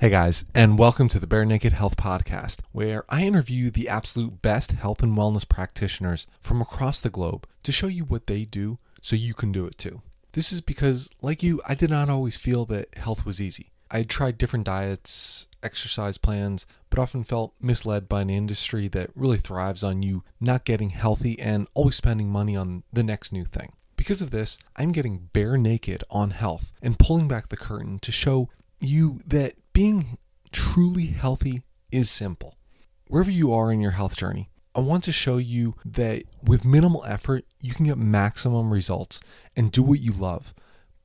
Hey guys, and welcome to the Bare Naked Health Podcast, where I interview the absolute best health and wellness practitioners from across the globe to show you what they do so you can do it too. This is because, like you, I did not always feel that health was easy. I had tried different diets, exercise plans, but often felt misled by an industry that really thrives on you not getting healthy and always spending money on the next new thing. Because of this, I'm getting bare naked on health and pulling back the curtain to show you that being truly healthy is simple. Wherever you are in your health journey, I want to show you that with minimal effort, you can get maximum results and do what you love.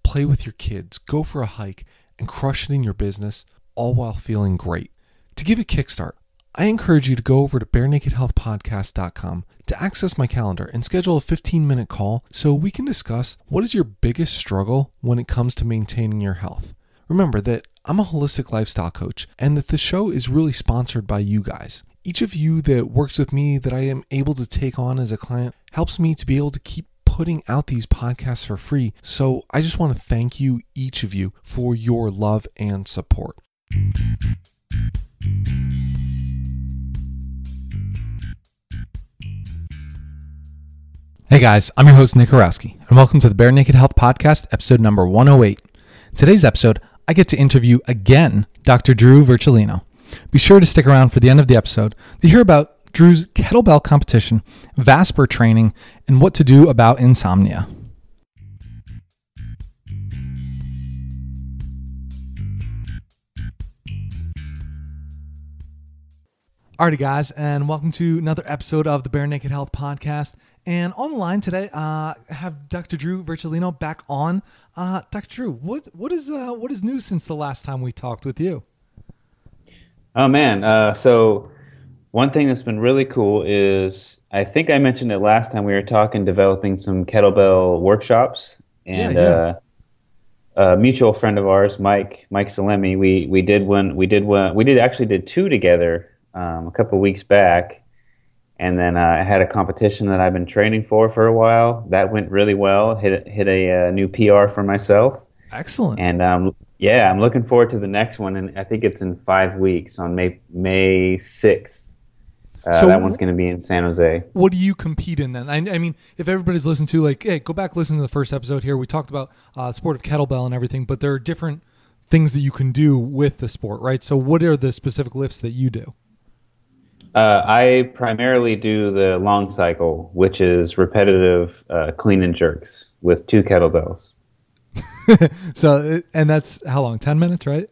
Play with your kids, go for a hike, and crush it in your business, all while feeling great. To give a kickstart, I encourage you to go over to barenakedhealthpodcast.com to access my calendar and schedule a 15 minute call so we can discuss what is your biggest struggle when it comes to maintaining your health. Remember that I'm a holistic lifestyle coach and that the show is really sponsored by you guys. Each of you that works with me that I am able to take on as a client helps me to be able to keep putting out these podcasts for free. So I just want to thank you, each of you, for your love and support. Hey guys, I'm your host Nick Horowski, and welcome to the Bare Naked Health Podcast, episode number 108. Today's episode, I get to interview again Dr. Drew Virtullino. Be sure to stick around for the end of the episode to hear about Drew's kettlebell competition, VASPER training, and what to do about insomnia. Alrighty, guys, and welcome to another episode of the Bare Naked Health Podcast. And on the line today, uh, I have Dr. Drew Virtullino back on. Uh, Dr. Drew, what what is uh, what is new since the last time we talked with you? Oh man, uh, so one thing that's been really cool is I think I mentioned it last time we were talking developing some kettlebell workshops, and Yeah, yeah. Uh, a mutual friend of ours, Mike Mike Salemi, we we did one we did one we did actually did two together um, a couple weeks back, and then uh, I had a competition that I've been training for for a while. That went really well. Hit hit a uh, new PR for myself. Excellent. And um, yeah, I'm looking forward to the next one, and I think it's in five weeks on May May sixth. Uh, So- that one's going to be in San Jose. what do you compete in then? I, I mean, if everybody's listened to like, hey, go back listen to the first episode here. We talked about uh, sport of kettlebell and everything, but there are different things that you can do with the sport, right? So, what are the specific lifts that you do? Uh, I primarily do the long cycle, which is repetitive uh, clean and jerks with two kettlebells. So, and that's how long? Ten minutes, right?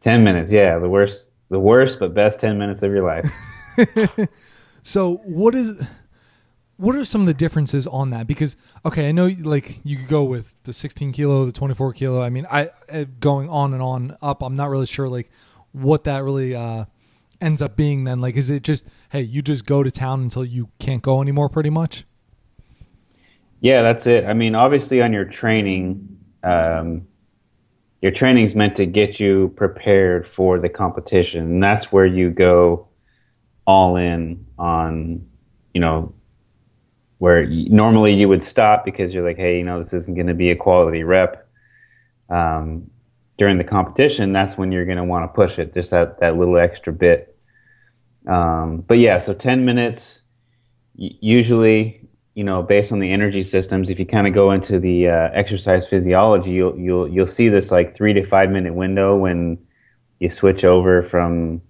Ten minutes, yeah, the worst, the worst but best ten minutes of your life. So what is what are some of the differences on that? Because okay, I know like you could go with the 16 kilo, the 24 kilo. I mean, I uh, going on and on up. I'm not really sure like what that really uh, ends up being. Then like, is it just hey, you just go to town until you can't go anymore, pretty much? Yeah, that's it. I mean, obviously, on your training, um, your training's meant to get you prepared for the competition, and that's where you go all in on, you know, where y normally you would stop because you're like, hey, you know, this isn't going to be a quality rep. Um, during the competition, that's when you're going to want to push it, just that that little extra bit. Um, but yeah, so 10 minutes usually you know, based on the energy systems, if you kind of go into the uh, exercise physiology, you'll you'll you'll see this like three to five minute window when you switch over from.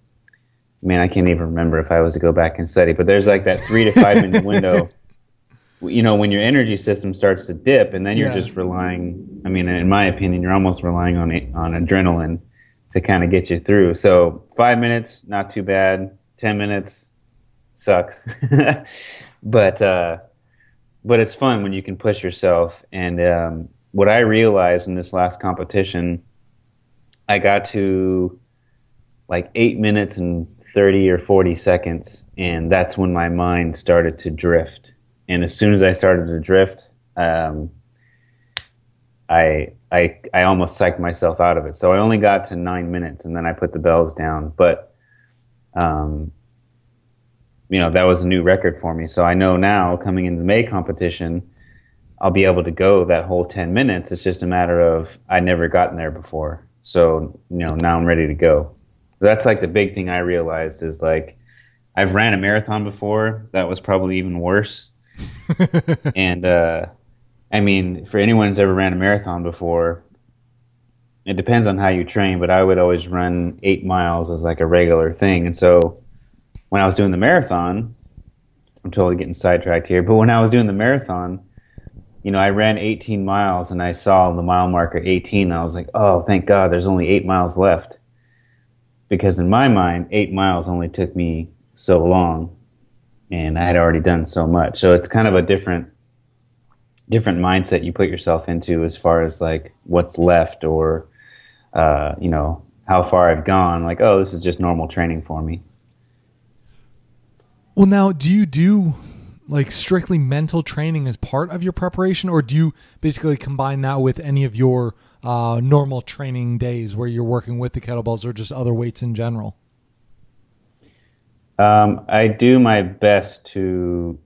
Man, I can't even remember if I was to go back and study, but there's like that three to five minute window. You know, when your energy system starts to dip, and then you're Yeah. just relying. I mean, in my opinion, you're almost relying on on adrenaline to kind of get you through. So five minutes, not too bad. Ten minutes, sucks. but uh, but it's fun when you can push yourself. And um, what I realized in this last competition, I got to like eight minutes and 30 or 40 seconds, and that's when my mind started to drift. And as soon as I started to drift, um, I, I, I almost psyched myself out of it. So I only got to nine minutes, and then I put the bells down. But um, you know that was a new record for me. So I know now coming into the May competition, I'll be able to go that whole ten minutes. It's just a matter of I never gotten there before. So, you know, now I'm ready to go. That's like the big thing I realized is like I've ran a marathon before. That was probably even worse. and uh, I mean, for anyone who's ever ran a marathon before, it depends on how you train, but I would always run eight miles as like a regular thing. And so when I was doing the marathon, I'm totally getting sidetracked here, but when I was doing the marathon, you know, I ran 18 miles and I saw the mile marker 18. I was like, oh, thank God, there's only eight miles left. Because in my mind, eight miles only took me so long, and I had already done so much. So it's kind of a different, different mindset you put yourself into as far as like what's left or, uh, you know, how far I've gone. Like, oh, this is just normal training for me. Well, now, do you do like strictly mental training as part of your preparation, or do you basically combine that with any of your uh, normal training days where you're working with the kettlebells or just other weights in general? Um, I do my best to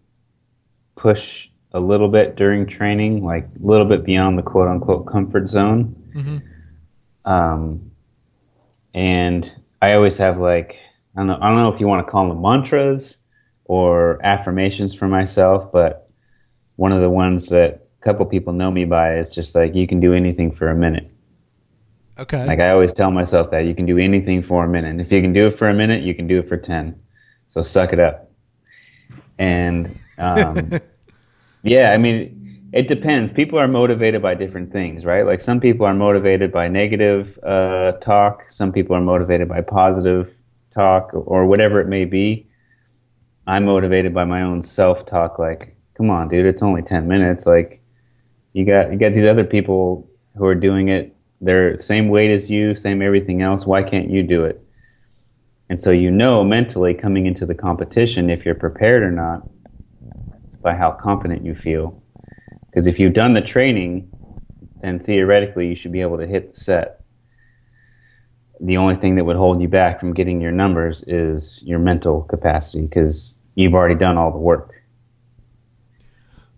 push a little bit during training, like a little bit beyond the quote unquote comfort zone. Mm-hmm. Um, and I always have like I don't know I don't know if you want to call them mantras or affirmations for myself, but one of the ones that a couple people know me by is just like you can do anything for a minute. Okay. Like I always tell myself that you can do anything for a minute. And if you can do it for a minute, you can do it for 10. So suck it up. And um, yeah, I mean, it depends. People are motivated by different things, right? Like some people are motivated by negative uh, talk, some people are motivated by positive talk, or whatever it may be. I'm motivated by my own self talk. Like, come on, dude, it's only ten minutes. Like, you got you got these other people who are doing it. They're same weight as you, same everything else. Why can't you do it? And so you know mentally coming into the competition if you're prepared or not by how confident you feel. Because if you've done the training, then theoretically you should be able to hit the set. The only thing that would hold you back from getting your numbers is your mental capacity because you've already done all the work.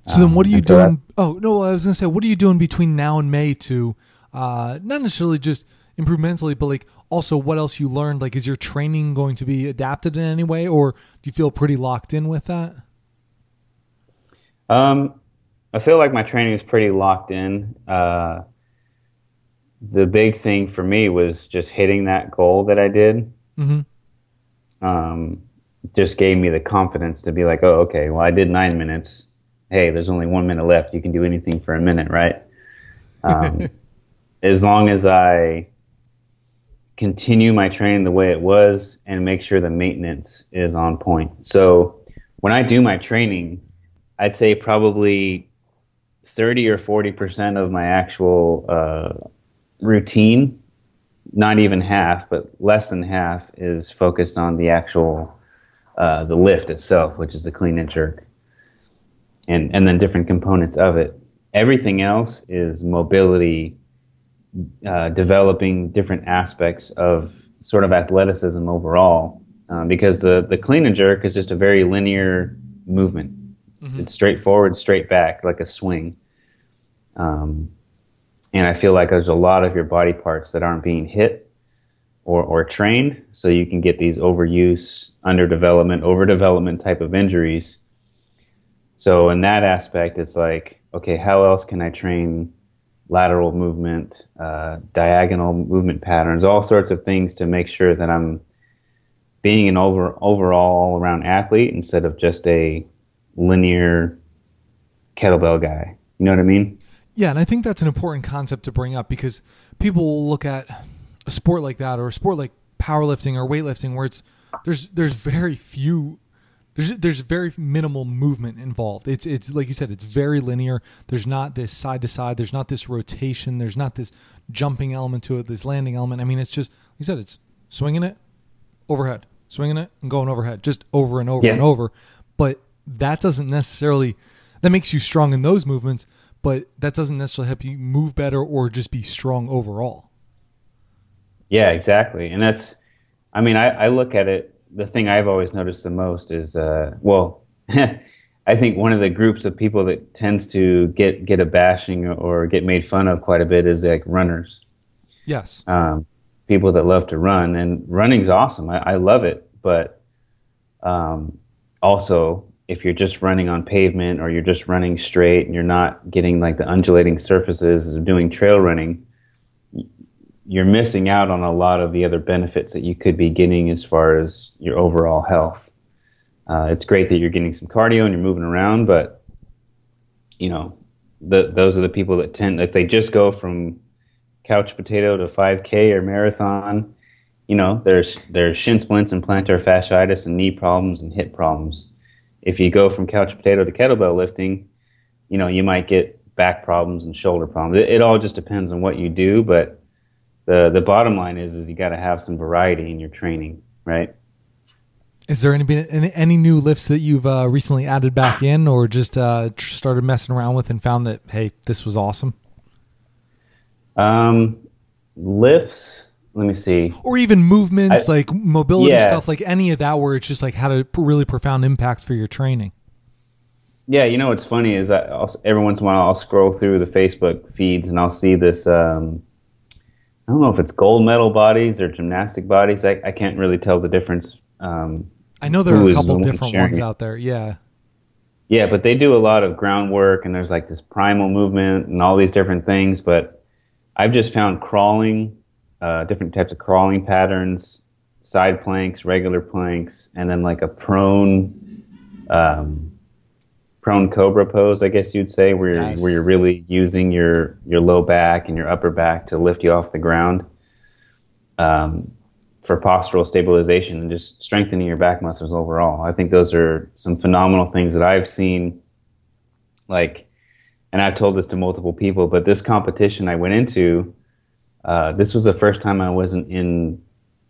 So then, what are you um, doing? oh no, I was going to say, what are you doing between now and May to uh, not necessarily just improve mentally, but like also what else you learned? Like, is your training going to be adapted in any way, or do you feel pretty locked in with that? Um, I feel like my training is pretty locked in. Uh, the big thing for me was just hitting that goal that I did. Mm-hmm. Um, just gave me the confidence to be like, oh, okay, well, I did nine minutes. Hey, there's only one minute left. You can do anything for a minute, right? Um, as long as I continue my training the way it was and make sure the maintenance is on point. So when I do my training, I'd say probably 30 or 40% of my actual uh, routine, not even half, but less than half, is focused on the actual uh, the lift itself, which is the clean and jerk, and and then different components of it. Everything else is mobility, uh, developing different aspects of sort of athleticism overall, um, because the the clean and jerk is just a very linear movement. Mm-hmm. It's straightforward, straight back, like a swing. Um, and I feel like there's a lot of your body parts that aren't being hit or, or trained, so you can get these overuse, underdevelopment, overdevelopment type of injuries. So in that aspect, it's like, okay, how else can I train lateral movement, uh, diagonal movement patterns, all sorts of things to make sure that I'm being an over overall all around athlete instead of just a linear kettlebell guy. You know what I mean? Yeah, and I think that's an important concept to bring up because people will look at a sport like that or a sport like powerlifting or weightlifting where it's there's there's very few there's there's very minimal movement involved. It's it's like you said, it's very linear. There's not this side to side. There's not this rotation. There's not this jumping element to it. This landing element. I mean, it's just like you said, it's swinging it overhead, swinging it and going overhead, just over and over yeah. and over. But that doesn't necessarily that makes you strong in those movements, but that doesn't necessarily help you move better or just be strong overall. Yeah, exactly. And that's I mean, I, I look at it the thing I've always noticed the most is uh, well I think one of the groups of people that tends to get get a bashing or get made fun of quite a bit is like runners. Yes. Um, people that love to run, and running's awesome. I, I love it, but um, also if you're just running on pavement or you're just running straight and you're not getting like the undulating surfaces of doing trail running, you're missing out on a lot of the other benefits that you could be getting as far as your overall health. Uh, it's great that you're getting some cardio and you're moving around, but you know, the, those are the people that tend, if they just go from couch potato to 5K or marathon, you know, there's there's shin splints and plantar fasciitis and knee problems and hip problems. If you go from couch potato to kettlebell lifting, you know, you might get back problems and shoulder problems. It, it all just depends on what you do, but the the bottom line is is you got to have some variety in your training, right? Is there any any, any new lifts that you've uh, recently added back in, or just uh, started messing around with and found that hey, this was awesome? Um, lifts. Let me see. Or even movements I, like mobility yeah. stuff, like any of that, where it's just like had a really profound impact for your training. Yeah, you know what's funny is that I'll, every once in a while I'll scroll through the Facebook feeds and I'll see this. Um, I don't know if it's gold medal bodies or gymnastic bodies. I, I can't really tell the difference. Um, I know there are a couple different ones out there. Yeah. Yeah, but they do a lot of groundwork and there's like this primal movement and all these different things. But I've just found crawling, uh, different types of crawling patterns, side planks, regular planks, and then like a prone, um, prone cobra pose, I guess you'd say, where you're, where you're really using your your low back and your upper back to lift you off the ground. Um, for postural stabilization and just strengthening your back muscles overall. I think those are some phenomenal things that I've seen. Like, and I've told this to multiple people, but this competition I went into, uh, this was the first time I wasn't in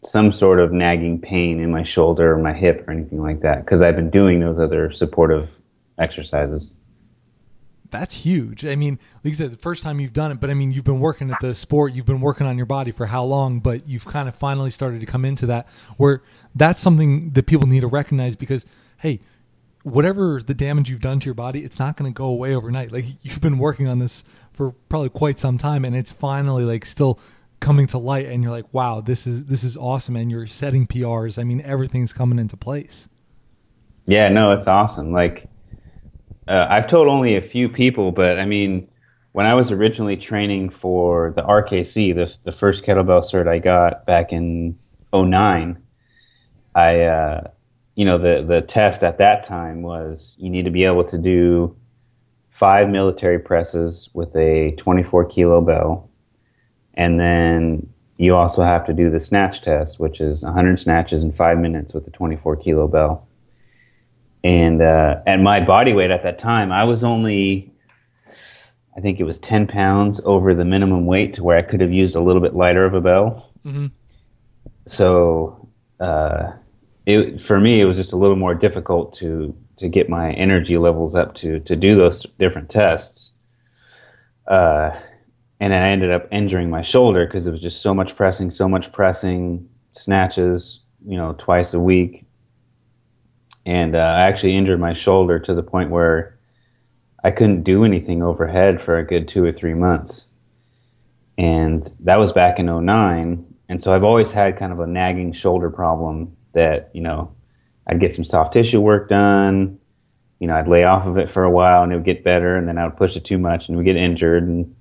some sort of nagging pain in my shoulder or my hip or anything like that because I've been doing those other supportive exercises that's huge. I mean, like you said, the first time you've done it, but I mean, you've been working at the sport, you've been working on your body for how long, but you've kind of finally started to come into that where that's something that people need to recognize because, hey, whatever the damage you've done to your body, it's not going to go away overnight. Like you've been working on this for probably quite some time and it's finally like still coming to light and you're like, wow, this is, this is awesome. And you're setting PRs. I mean, everything's coming into place. Yeah, no, it's awesome. Like, uh, I've told only a few people, but I mean, when I was originally training for the RKC, the the first kettlebell cert I got back in 09, I uh, you know the the test at that time was you need to be able to do five military presses with a 24 kilo bell, and then you also have to do the snatch test, which is 100 snatches in five minutes with the 24 kilo bell and uh, at my body weight at that time, I was only, I think it was ten pounds over the minimum weight to where I could have used a little bit lighter of a bell. Mm-hmm. So, uh, it for me, it was just a little more difficult to to get my energy levels up to to do those different tests. Uh, and I ended up injuring my shoulder because it was just so much pressing, so much pressing, snatches, you know, twice a week and uh, I actually injured my shoulder to the point where I couldn't do anything overhead for a good two or three months. And that was back in 09. And so I've always had kind of a nagging shoulder problem that, you know, I'd get some soft tissue work done. You know, I'd lay off of it for a while and it would get better. And then I would push it too much and we'd get injured. And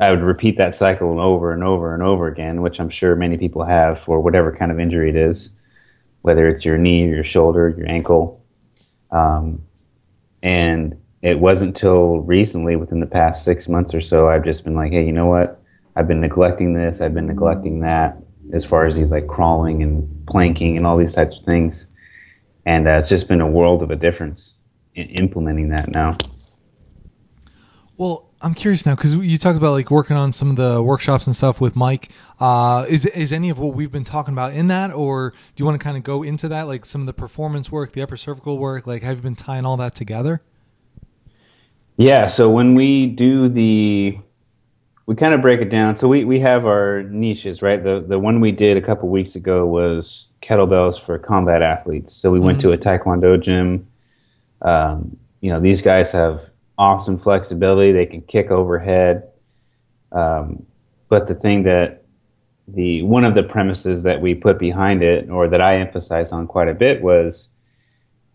I would repeat that cycle over and over and over again, which I'm sure many people have for whatever kind of injury it is whether it's your knee your shoulder, your ankle. Um, and it wasn't until recently, within the past six months or so, I've just been like, hey, you know what? I've been neglecting this. I've been neglecting that as far as these like crawling and planking and all these types of things. And uh, it's just been a world of a difference in implementing that now. Well, I'm curious now because you talked about like working on some of the workshops and stuff with Mike. Uh, is is any of what we've been talking about in that, or do you want to kind of go into that, like some of the performance work, the upper cervical work? Like, have you been tying all that together? Yeah. So when we do the, we kind of break it down. So we we have our niches, right? The the one we did a couple weeks ago was kettlebells for combat athletes. So we mm-hmm. went to a taekwondo gym. Um, you know, these guys have awesome flexibility. They can kick overhead. Um, but the thing that the one of the premises that we put behind it, or that I emphasized on quite a bit, was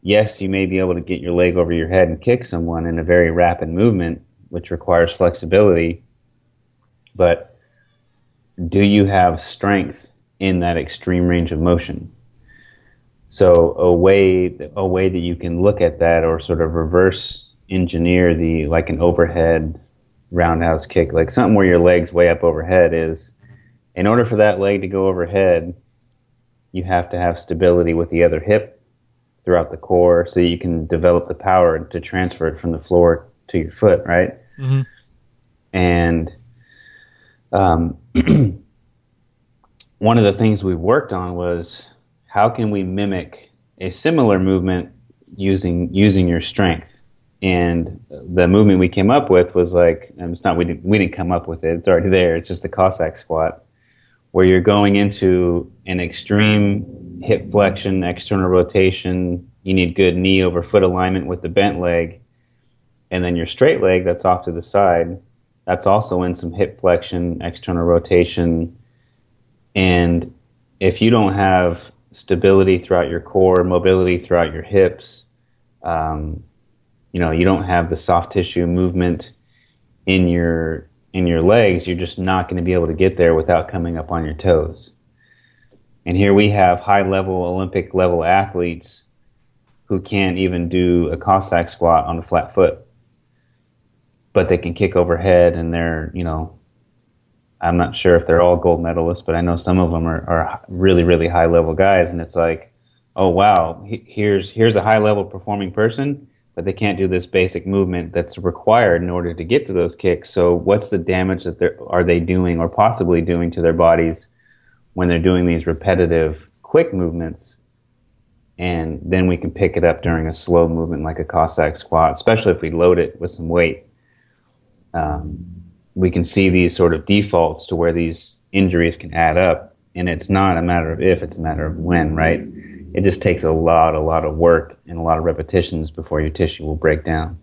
yes, you may be able to get your leg over your head and kick someone in a very rapid movement, which requires flexibility, but do you have strength in that extreme range of motion? So a way a way that you can look at that or sort of reverse engineer the like an overhead roundhouse kick, like something where your legs way up overhead is in order for that leg to go overhead, you have to have stability with the other hip throughout the core so you can develop the power to transfer it from the floor to your foot, right? Mm-hmm. And um, one of the things we worked on was how can we mimic a similar movement using using your strength? And the movement we came up with was like, it's not we didn't we didn't come up with it; it's already there. It's just the Cossack squat, where you're going into an extreme hip flexion, external rotation. You need good knee over foot alignment with the bent leg, and then your straight leg that's off to the side. That's also in some hip flexion, external rotation, and if you don't have stability throughout your core, mobility throughout your hips. Um, you know, you don't have the soft tissue movement in your in your legs. You're just not going to be able to get there without coming up on your toes. And here we have high level Olympic level athletes who can't even do a Cossack squat on a flat foot, but they can kick overhead and they're you know I'm not sure if they're all gold medalists, but I know some of them are, are really, really high level guys. And it's like, oh wow, here's here's a high level performing person, but they can't do this basic movement that's required in order to get to those kicks. So what's the damage that they are are they doing or possibly doing to their bodies when they're doing these repetitive, quick movements? And then we can pick it up during a slow movement like a Cossack squat, especially if we load it with some weight. Um, we can see these sort of defaults to where these injuries can add up. And it's not a matter of if, it's a matter of when, right? It just takes a lot, a lot of work and a lot of repetitions before your tissue will break down.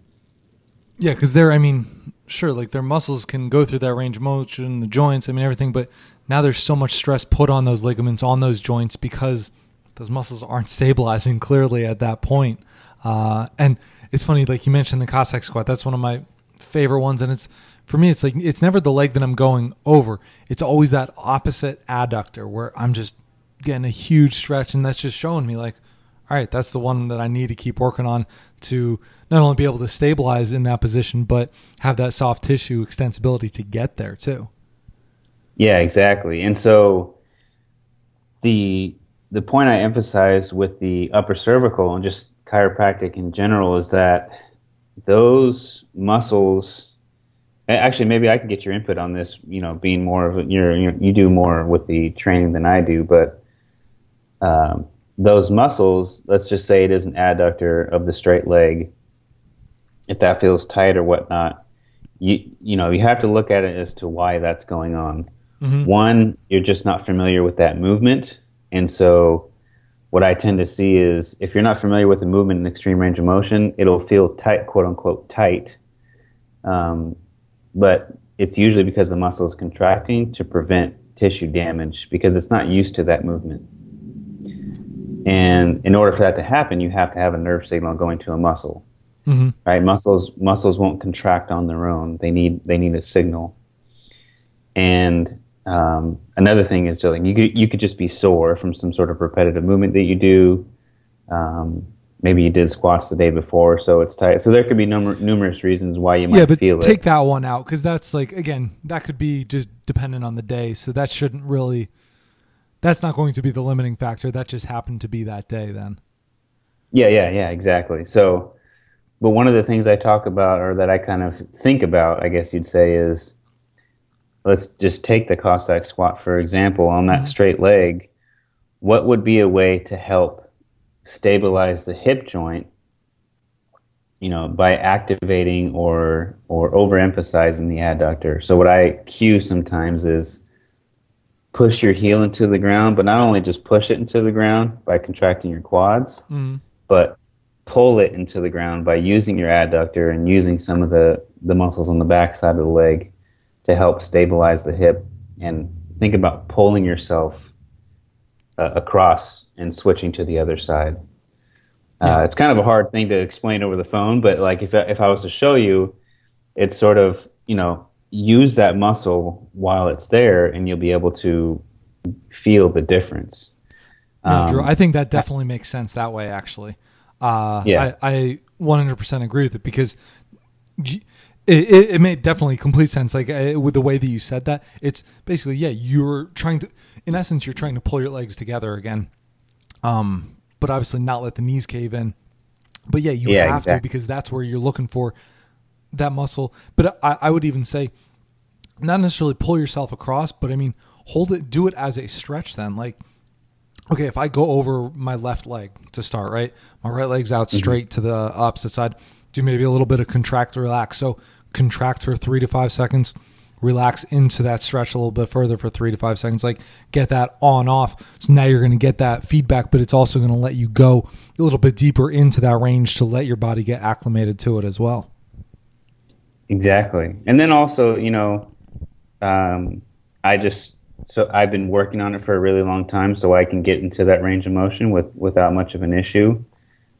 Yeah, because they're, I mean, sure, like their muscles can go through that range of motion, the joints, I mean, everything, but now there's so much stress put on those ligaments, on those joints, because those muscles aren't stabilizing clearly at that point. Uh, and it's funny, like you mentioned the Cossack squat, that's one of my favorite ones, and it's for me, it's like it's never the leg that I'm going over. It's always that opposite adductor where I'm just getting a huge stretch, and that's just showing me like, all right, that's the one that I need to keep working on to not only be able to stabilize in that position, but have that soft tissue extensibility to get there too. Yeah, exactly. And so the the point I emphasize with the upper cervical and just chiropractic in general is that those muscles actually maybe I can get your input on this. You know, being more of a, you're, you do more with the training than I do, but um, those muscles, let's just say it is an adductor of the straight leg. If that feels tight or whatnot, you you know you have to look at it as to why that's going on. Mm-hmm. One, you're just not familiar with that movement, and so what I tend to see is if you're not familiar with the movement in extreme range of motion, it'll feel tight, quote unquote tight. Um, but it's usually because the muscle is contracting to prevent tissue damage because it's not used to that movement. And in order for that to happen, you have to have a nerve signal going to a muscle. Mm-hmm. Right? Muscles muscles won't contract on their own. They need they need a signal. And um, another thing is just like you could, you could just be sore from some sort of repetitive movement that you do. Um, maybe you did squats the day before, so it's tight. So there could be num- numerous reasons why you might yeah, but feel take it. that one out because that's like again that could be just dependent on the day. So that shouldn't really. That's not going to be the limiting factor. That just happened to be that day then. Yeah, yeah, yeah, exactly. So, but one of the things I talk about, or that I kind of think about, I guess you'd say, is let's just take the Cossack squat for example. On that mm-hmm. straight leg, what would be a way to help stabilize the hip joint you know by activating or or overemphasizing the adductor so what i cue sometimes is push your heel into the ground but not only just push it into the ground by contracting your quads mm. but pull it into the ground by using your adductor and using some of the the muscles on the back side of the leg to help stabilize the hip and think about pulling yourself uh, across and switching to the other side. Uh, it's kind of a hard thing to explain over the phone, but like if if I was to show you, it's sort of you know use that muscle while it's there, and you'll be able to feel the difference. No, Drew, um, I think that definitely makes sense that way. Actually, uh, yeah, I, I 100% agree with it because it, it, it, made definitely complete sense. Like uh, with the way that you said that, it's basically yeah, you're trying to, in essence, you're trying to pull your legs together again, um, but obviously not let the knees cave in. But yeah, you yeah, have exactly. to because that's where you're looking for that muscle. But I, I would even say, not necessarily pull yourself across, but I mean hold it, do it as a stretch. Then like okay, if I go over my left leg to start, right? My right leg's out mm-hmm. straight to the opposite side. Do maybe a little bit of contract relax. So contract for three to five seconds, relax into that stretch a little bit further for three to five seconds. Like get that on off. So now you're going to get that feedback, but it's also going to let you go a little bit deeper into that range to let your body get acclimated to it as well. Exactly. And then also, you know, um, I just so I've been working on it for a really long time, so I can get into that range of motion with without much of an issue.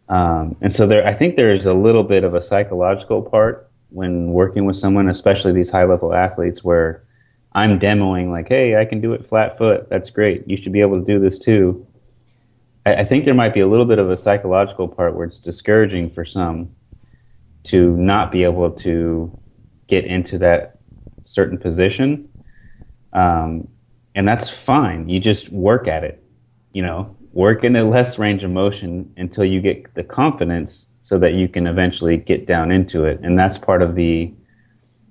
Um, and so there, I think there's a little bit of a psychological part when working with someone, especially these high level athletes, where I'm demoing like, "Hey, I can do it flat foot. That's great. You should be able to do this too." I, I think there might be a little bit of a psychological part where it's discouraging for some to not be able to get into that certain position. Um, and that's fine. You just work at it, you know, work in a less range of motion until you get the confidence so that you can eventually get down into it. And that's part of the,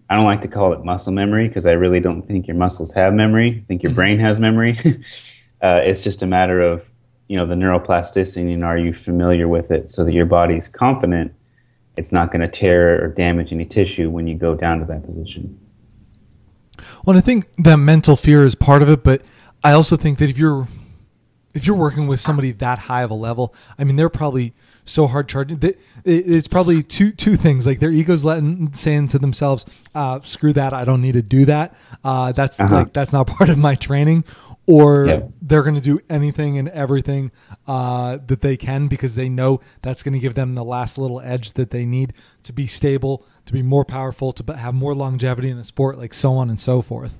I don't like to call it muscle memory because I really don't think your muscles have memory. I think your mm-hmm. brain has memory. uh, it's just a matter of, you know, the neuroplasticity and are you familiar with it so that your body's confident it's not going to tear or damage any tissue when you go down to that position. Well, I think that mental fear is part of it, but I also think that if you're if you're working with somebody that high of a level, I mean, they're probably so hard charging. It's probably two two things. Like their egos letting saying to themselves, uh, "Screw that! I don't need to do that. Uh, that's uh-huh. like that's not part of my training." Or they're going to do anything and everything uh, that they can because they know that's going to give them the last little edge that they need to be stable, to be more powerful, to have more longevity in the sport, like so on and so forth.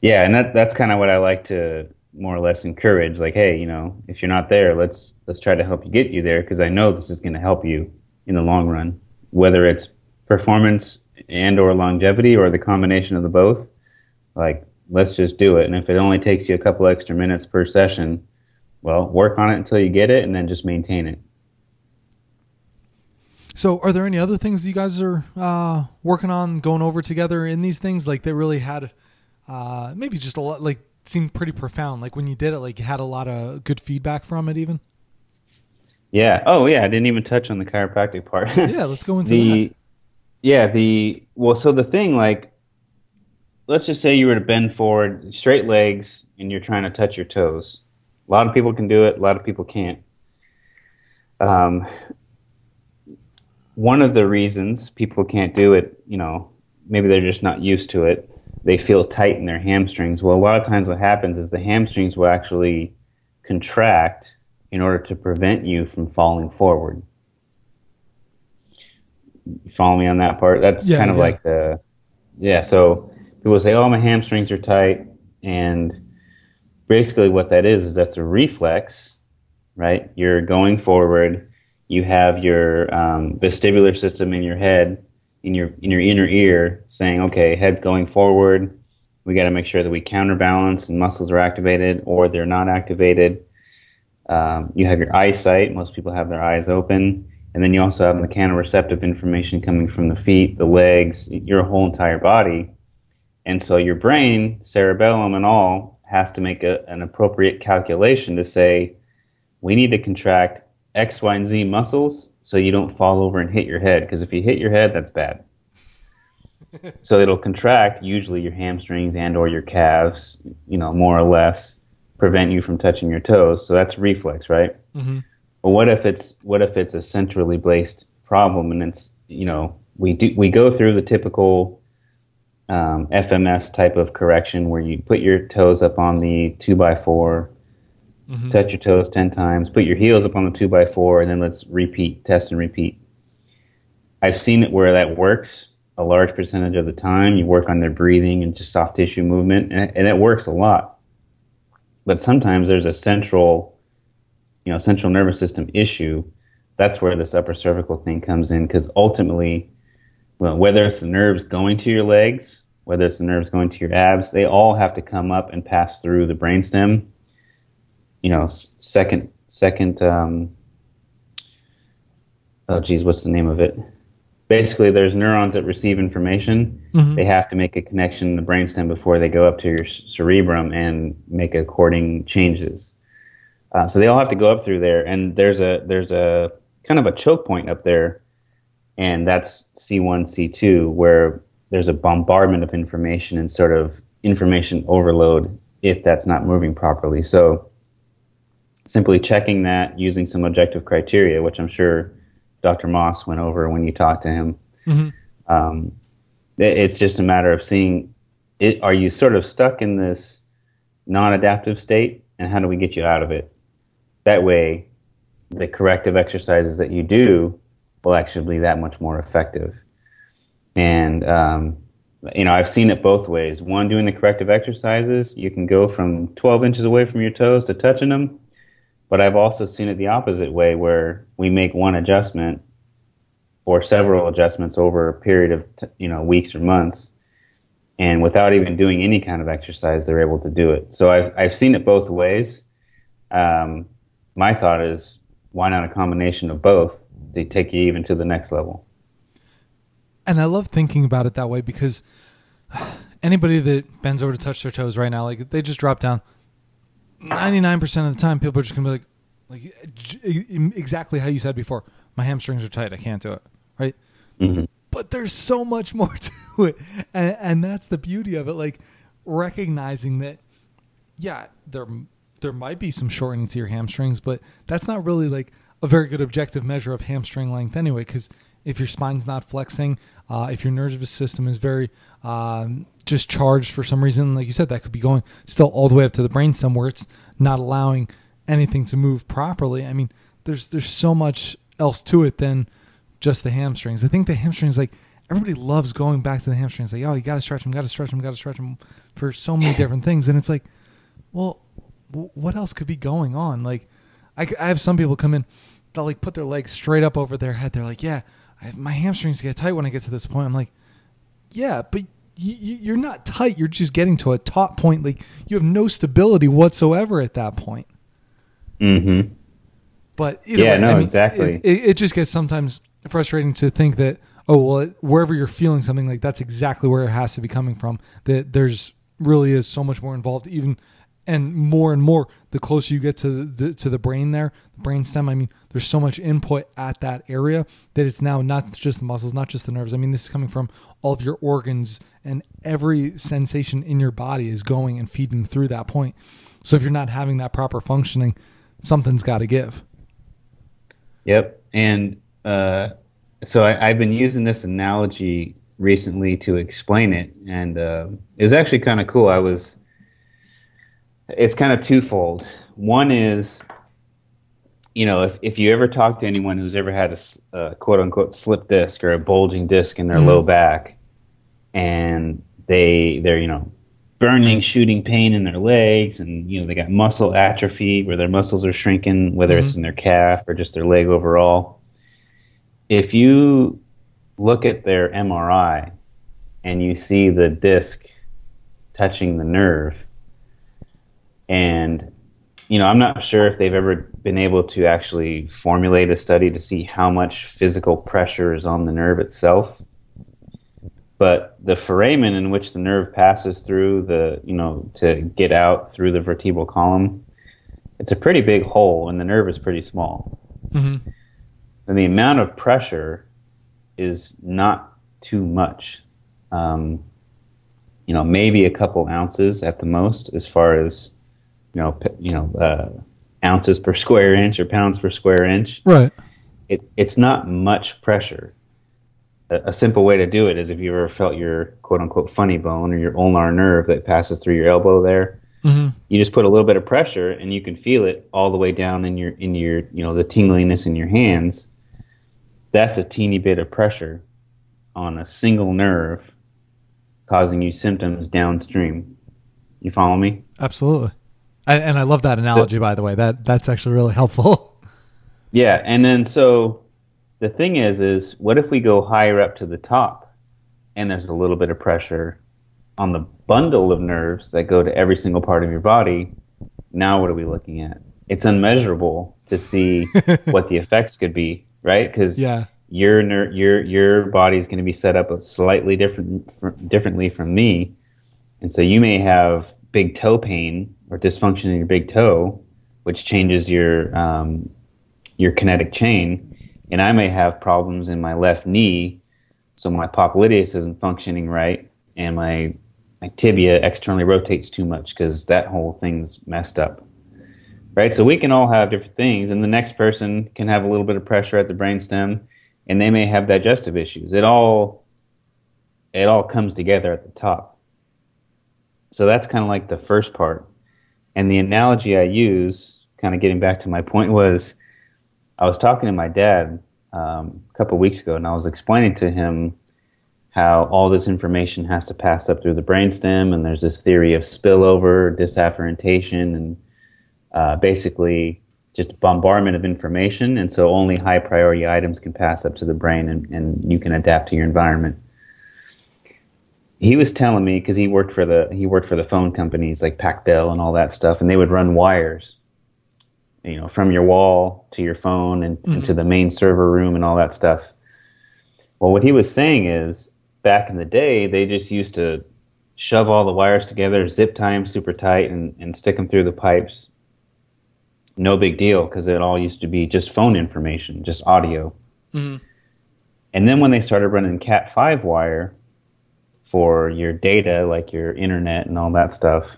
Yeah, and that that's kind of what I like to more or less encourage. Like, hey, you know, if you're not there, let's let's try to help you get you there because I know this is going to help you in the long run, whether it's performance and or longevity or the combination of the both. Like, let's just do it. And if it only takes you a couple extra minutes per session, well, work on it until you get it, and then just maintain it. So, are there any other things you guys are uh, working on, going over together in these things? Like, that really had uh, maybe just a lot, like, seemed pretty profound. Like, when you did it, like, you had a lot of good feedback from it, even? Yeah. Oh, yeah. I didn't even touch on the chiropractic part. yeah, let's go into the. That. Yeah, the. Well, so the thing, like, let's just say you were to bend forward, straight legs, and you're trying to touch your toes. A lot of people can do it, a lot of people can't. Um, one of the reasons people can't do it, you know, maybe they're just not used to it. They feel tight in their hamstrings. Well, a lot of times what happens is the hamstrings will actually contract in order to prevent you from falling forward. You follow me on that part? That's yeah, kind of yeah. like the, yeah. So people say, "Oh, my hamstrings are tight," and basically what that is is that's a reflex, right? You're going forward you have your um, vestibular system in your head, in your in your inner ear, saying, "Okay, head's going forward. We got to make sure that we counterbalance and muscles are activated or they're not activated." Um, you have your eyesight. Most people have their eyes open, and then you also have mechanoreceptive information coming from the feet, the legs, your whole entire body. And so your brain, cerebellum and all, has to make a, an appropriate calculation to say, we need to contract X, Y, and Z muscles so you don't fall over and hit your head. Because if you hit your head, that's bad. so it'll contract usually your hamstrings and or your calves, you know, more or less, prevent you from touching your toes. So that's reflex, right? Mm-hmm. But what if it's what if it's a centrally placed problem and it's you know we do we go through the typical um, FMS type of correction where you put your toes up on the two by 4 mm-hmm. touch your toes ten times, put your heels up on the two by four, and then let's repeat, test and repeat. I've seen it where that works a large percentage of the time. You work on their breathing and just soft tissue movement, and, and it works a lot. But sometimes there's a central, you know, central nervous system issue. That's where this upper cervical thing comes in because ultimately, well, whether it's the nerves going to your legs, whether it's the nerves going to your abs, they all have to come up and pass through the brainstem. You know, second, second, um, oh geez, what's the name of it? basically there's neurons that receive information. Mm-hmm. They have to make a connection in the brainstem before they go up to your cerebrum and make according changes. Uh, so they all have to go up through there, and there's a there's a kind of a choke point up there, and that's C1, C2, where there's a bombardment of information and sort of information overload if that's not moving properly. So simply checking that using some objective criteria, which I'm sure Dr. Moss went over when you talked to him. Mm-hmm. Um, it, it's just a matter of seeing it. Are you sort of stuck in this non-adaptive state, and how do we get you out of it? That way, the corrective exercises that you do will actually be that much more effective. And um, you know, I've seen it both ways. One, doing the corrective exercises, you can go from 12 inches away from your toes to touching them, but I've also seen it the opposite way where we make one adjustment or several adjustments over a period of you know weeks or months. And without even doing any kind of exercise they're able to do it. So i've, I've seen it both ways. Um, my thought is why not a combination of both to take you even to the next level. And i love thinking about it that way because anybody that bends over to touch their toes right now like they just drop down. 99% of the time people are just gonna be like like exactly how you said before. My hamstrings are tight. I can't do it. Right? Mm-hmm. but there's so much more to it. And, and that's the beauty of it. Like recognizing that yeah there there might be some shortening to your hamstrings but that's not really like a very good objective measure of hamstring length anyway because if your spine's not flexing uh, if your nervous system is very um, just charged for some reason, like you said, that could be going still all the way up to the brainstem where it's not allowing anything to move properly. I mean, there's there's so much else to it than just the hamstrings. I think the hamstrings, like everybody loves going back to the hamstrings, like oh, you got to stretch them, got to stretch them, got to stretch them for so many different things, and it's like, well, w- what else could be going on? Like, I, I have some people come in, they'll like put their legs straight up over their head. They're like, yeah, have, my hamstrings get tight when I get to this point. I'm like, yeah, but you, are not tight. You're just getting to a top point. Like you have no stability whatsoever at that point. Mm-hmm. But yeah, way, no, I mean, exactly. It, it, just gets sometimes frustrating to think that oh well, it, wherever you're feeling something like that's exactly where it has to be coming from. That there's really is so much more involved. Even and more and more the closer you get to the to the brain there the brain stem i mean there's so much input at that area that it's now not just the muscles not just the nerves. I mean this is coming from all of your organs and every sensation in your body is going and feeding through that point. So if you're not having that proper functioning something's got to give. Yep and uh, so I, have been using this analogy recently to explain it and uh, it was actually kind of cool. I was it's kind of twofold. One is, you know, if, if you ever talk to anyone who's ever had a, a quote unquote slip disc or a bulging disc in their mm-hmm. low back, and they they're you know burning, shooting pain in their legs, and you know they got muscle atrophy where their muscles are shrinking, whether mm-hmm. it's in their calf or just their leg overall. If you look at their MRI and you see the disc touching the nerve, and, you know, I'm not sure if they've ever been able to actually formulate a study to see how much physical pressure is on the nerve itself. But the foramen in which the nerve passes through the, you know, to get out through the vertebral column, it's a pretty big hole, and the nerve is pretty small. Mm-hmm. And the amount of pressure is not too much. Um, you know, maybe a couple ounces at the most, as far as you know, you know, uh, ounces per square inch or pounds per square inch. Right. It, it's not much pressure. a, a simple way to do it is if you ever felt your quote unquote funny bone or your ulnar nerve that passes through your elbow there, mm-hmm. you just put a little bit of pressure and you can feel it all the way down in your in your you know the tingliness in your hands. That's a teeny bit of pressure on a single nerve causing you symptoms downstream. You follow me? Absolutely. I, and I love that analogy, so, by the way. That that's actually really helpful. Yeah, and then so the thing is, is what if we go higher up to the top, and there's a little bit of pressure on the bundle of nerves that go to every single part of your body? Now, what are we looking at? It's unmeasurable to see what the effects could be, right? Because yeah. your ner- your your body is going to be set up slightly different differently from me, and so you may have big toe pain or dysfunction in your big toe, which changes your um, your kinetic chain, and I may have problems in my left knee, so my popliteus isn't functioning right, and my my tibia externally rotates too much because that whole thing's messed up. Right, so we can all have different things, and the next person can have a little bit of pressure at the brainstem, and they may have digestive issues. It all it all comes together at the top. So that's kind of like the first part. And the analogy I use, kind of getting back to my point, was I was talking to my dad um, a couple weeks ago, and I was explaining to him how all this information has to pass up through the brainstem, and there's this theory of spillover, dysafferentation, and uh, basically just bombardment of information, and so only high priority items can pass up to the brain, and, and you can adapt to your environment he was telling me because he worked for the he worked for the phone companies like Pac-Bell and all that stuff, and they would run wires, you know, from your wall to your phone and, mm-hmm. and to the main server room and all that stuff. Well, what he was saying is back in the day, they just used to shove all the wires together, zip tie them super tight, and, and stick them through the pipes. No big deal because it all used to be just phone information, just audio. Mm-hmm. And then when they started running Cat 5 wire, for your data, like your internet and all that stuff,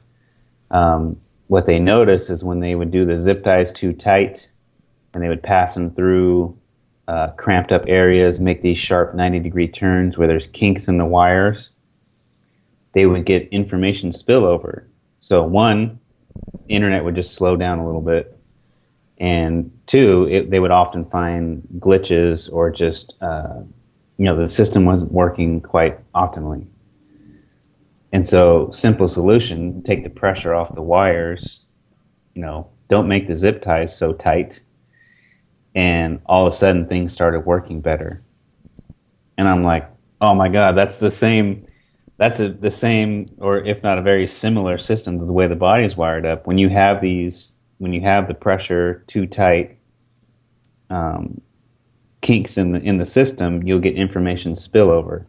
um, what they notice is when they would do the zip ties too tight and they would pass them through uh, cramped up areas, make these sharp 90 degree turns where there's kinks in the wires, they would get information spillover. So, one, internet would just slow down a little bit. And two, it, they would often find glitches or just, uh, you know, the system wasn't working quite optimally. And so, simple solution: take the pressure off the wires. You know, don't make the zip ties so tight. And all of a sudden, things started working better. And I'm like, oh my god, that's the same. That's a, the same, or if not a very similar system to the way the body is wired up. When you have these, when you have the pressure too tight, um, kinks in the in the system, you'll get information spillover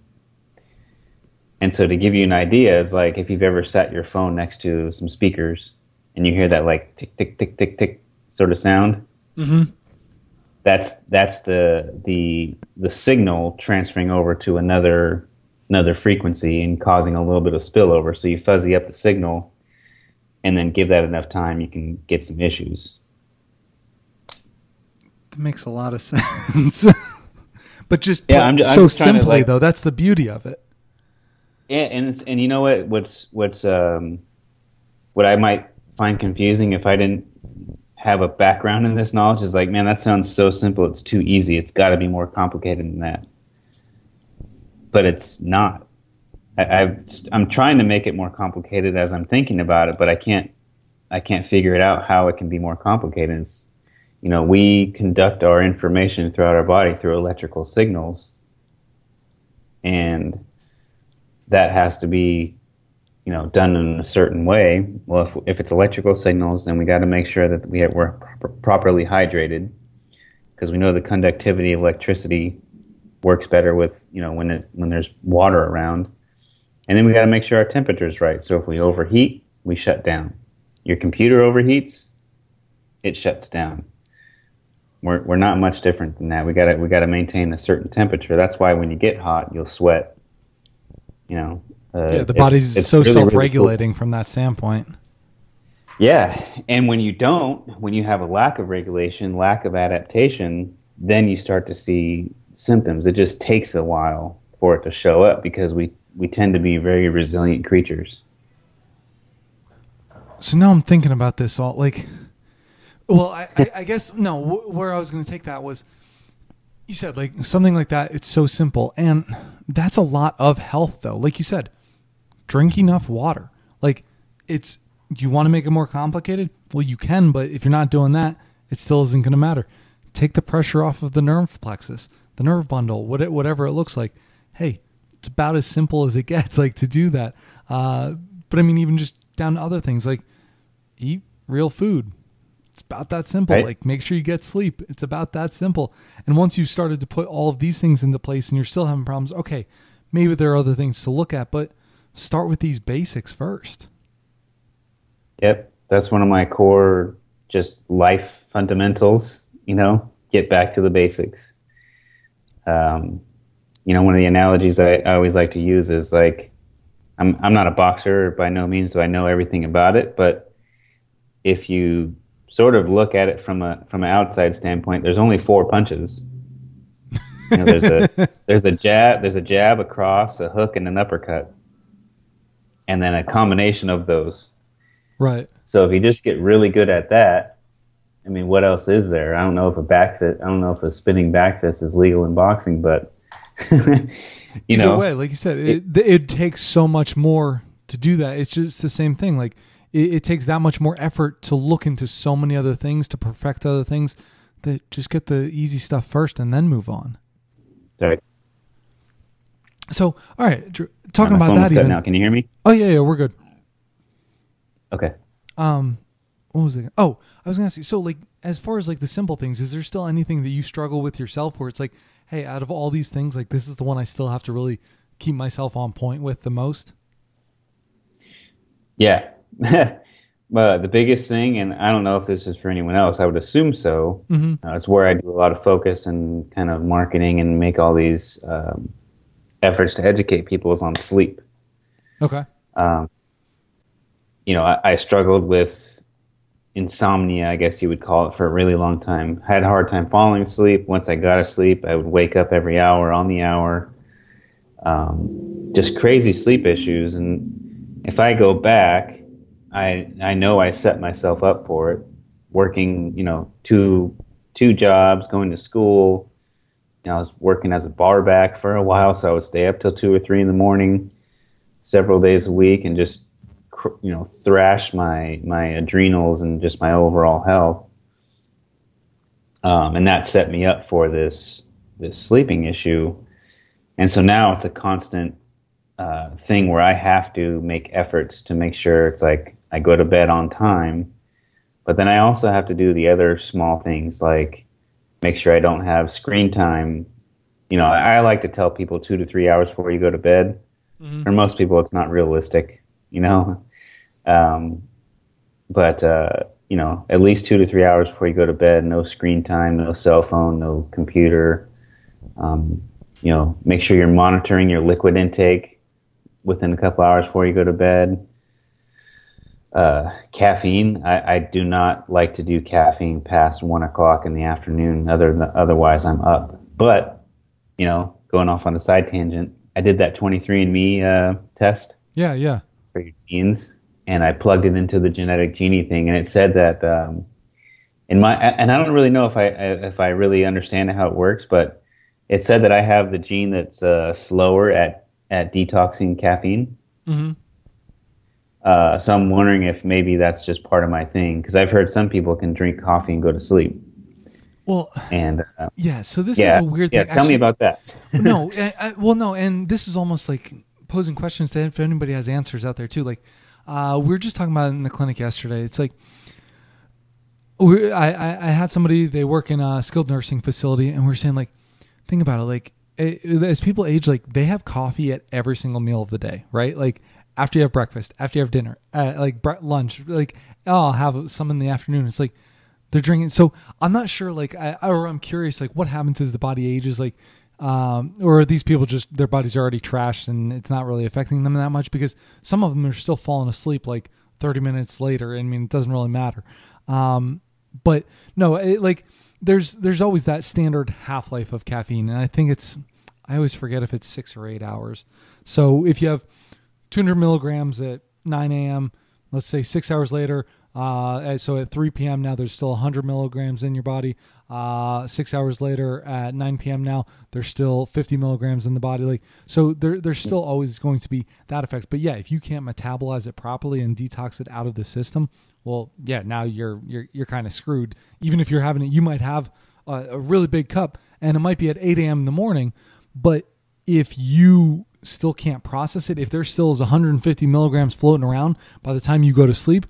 and so to give you an idea, is like if you've ever set your phone next to some speakers and you hear that like tick tick tick tick tick sort of sound. Mm-hmm. That's that's the the the signal transferring over to another another frequency and causing a little bit of spillover. So you fuzzy up the signal, and then give that enough time, you can get some issues. That makes a lot of sense. but just yeah, I'm, just so I'm simply like, though, that's the beauty of it. Yeah, and and you know what? What's what's um, what I might find confusing if I didn't have a background in this knowledge is like, man, that sounds so simple. It's too easy. It's got to be more complicated than that. But it's not. I, I've, I'm trying to make it more complicated as I'm thinking about it, but I can't. I can't figure it out how it can be more complicated. It's, you know, we conduct our information throughout our body through electrical signals, and that has to be you know done in a certain way. Well, if, if it's electrical signals, then we got to make sure that we have, we're properly hydrated because we know the conductivity of electricity works better with you know when it when there's water around, and then we got to make sure our temperature is right. So if we overheat, we shut down. Your computer overheats, it shuts down. We're we're not much different than that. We got to we got to maintain a certain temperature. That's why when you get hot, you'll sweat you know. Uh, yeah, the body's it's, so really, self-regulating really cool. from that standpoint. Yeah, and when you don't, when you have a lack of regulation, lack of adaptation, then you start to see symptoms. It just takes a while for it to show up because we we tend to be very resilient creatures. So now I'm thinking about this all like, well, I, I, I guess no. Wh- where I was going to take that was, you said like something like that. It's so simple, and that's a lot of health though. Like you said, drink enough water. Like it's. Do you want to make it more complicated? Well, you can, but if you're not doing that, it still isn't going to matter. Take the pressure off of the nerve plexus, the nerve bundle, whatever it looks like. Hey, it's about as simple as it gets. Like to do that. Uh, but I mean, even just down to other things like eat real food. It's about that simple. Right. Like make sure you get sleep. It's about that simple. And once you've started to put all of these things into place and you're still having problems, okay, maybe there are other things to look at, but start with these basics first. Yep. That's one of my core just life fundamentals, you know, get back to the basics. Um, you know, one of the analogies I, I always like to use is like, I'm I'm not a boxer by no means do I know everything about it, but if you sort of look at it from a from an outside standpoint, there's only four punches. You know, there's a there's a jab, there's a jab, across, a hook, and an uppercut, and then a combination of those. Right. So if you just get really good at that, I mean, what else is there? I don't know if a back fist, I don't know if a spinning back fist is legal in boxing, but you Either know, way, like you said, it, it, it takes so much more to do that. It's just the same thing. Like it, it, takes that much more effort to look into so many other things to perfect other things. That just get the easy stuff first and then move on. Right. So, all right, talking about that. Even, now, can you hear me? Oh yeah, yeah, we're good. Okay. Um, what was it? Oh, I was gonna say. So, like, as far as like the simple things, is there still anything that you struggle with yourself, where it's like, hey, out of all these things, like this is the one I still have to really keep myself on point with the most? Yeah, but the biggest thing, and I don't know if this is for anyone else, I would assume so. Mm-hmm. Uh, it's where I do a lot of focus and kind of marketing and make all these um, efforts to educate people is on sleep. Okay. Um, you know, I, I, struggled with insomnia, I guess you would call it, for a really long time. I had a hard time falling asleep. Once I got asleep, I would wake up every hour on the hour. Um, just crazy sleep issues. And if I go back, I I know I set myself up for it, working you know two two jobs, going to school. You know, I was working as a bar back for a while, so I would stay up till two or three in the morning, several days a week, and just you know thrash my my adrenals and just my overall health. Um, and that set me up for this this sleeping issue. And so now it's a constant uh, thing where I have to make efforts to make sure it's like I go to bed on time. But then I also have to do the other small things like make sure I don't have screen time. You know, I, like to tell people two to three hours before you go to bed. Mm-hmm. For most people, it's not realistic, you know. Um, but uh, you know, at least two to three hours before you go to bed. No screen time, no cell phone, no computer. Um, you know, make sure you're monitoring your liquid intake within a couple hours before you go to bed. Uh, caffeine. I, I, do not like to do caffeine past one o'clock in the afternoon. Other than, otherwise, I'm up. But you know, going off on a side tangent, I did that 23andMe uh, test. Yeah, yeah. For your genes, and I plugged it into the genetic genie thing, and it said that um, in my and I don't really know if I if I really understand how it works, but it said that I have the gene that's uh, slower at at detoxing caffeine. Mm-hmm. Uh, so I'm wondering if maybe that's just part of my thing because I've heard some people can drink coffee and go to sleep. Well, and uh, yeah, so this yeah, is a weird yeah, thing. Tell Actually, me about that. no, I, I, well, no, and this is almost like posing questions to if anybody has answers out there too. Like, uh, we were just talking about it in the clinic yesterday. It's like we, I, I had somebody they work in a skilled nursing facility, and we are saying like, think about it, like as people age, like they have coffee at every single meal of the day, right? Like after you have breakfast, after you have dinner, uh, like bre- lunch, like oh, I'll have some in the afternoon. It's like they're drinking. So I'm not sure, like, I, or I'm curious, like, what happens as the body ages, like, um, or these people just their bodies are already trashed and it's not really affecting them that much because some of them are still falling asleep like 30 minutes later. I mean, it doesn't really matter. Um, but no, it, like there's there's always that standard half life of caffeine, and I think it's I always forget if it's six or eight hours. So if you have 200 milligrams at 9 a.m., let's say six hours later, uh, so at 3 p.m. now, there's still 100 milligrams in your body. Uh, six hours later at 9 p.m. now, there's still 50 milligrams in the body. Like so, there, there's still always going to be that effect. But yeah, if you can't metabolize it properly and detox it out of the system, well, yeah, now you're you're you're kind of screwed. Even if you're having it, you might have a, a really big cup, and it might be at 8 a.m. in the morning. But if you still can't process it, if there still is 150 milligrams floating around by the time you go to sleep,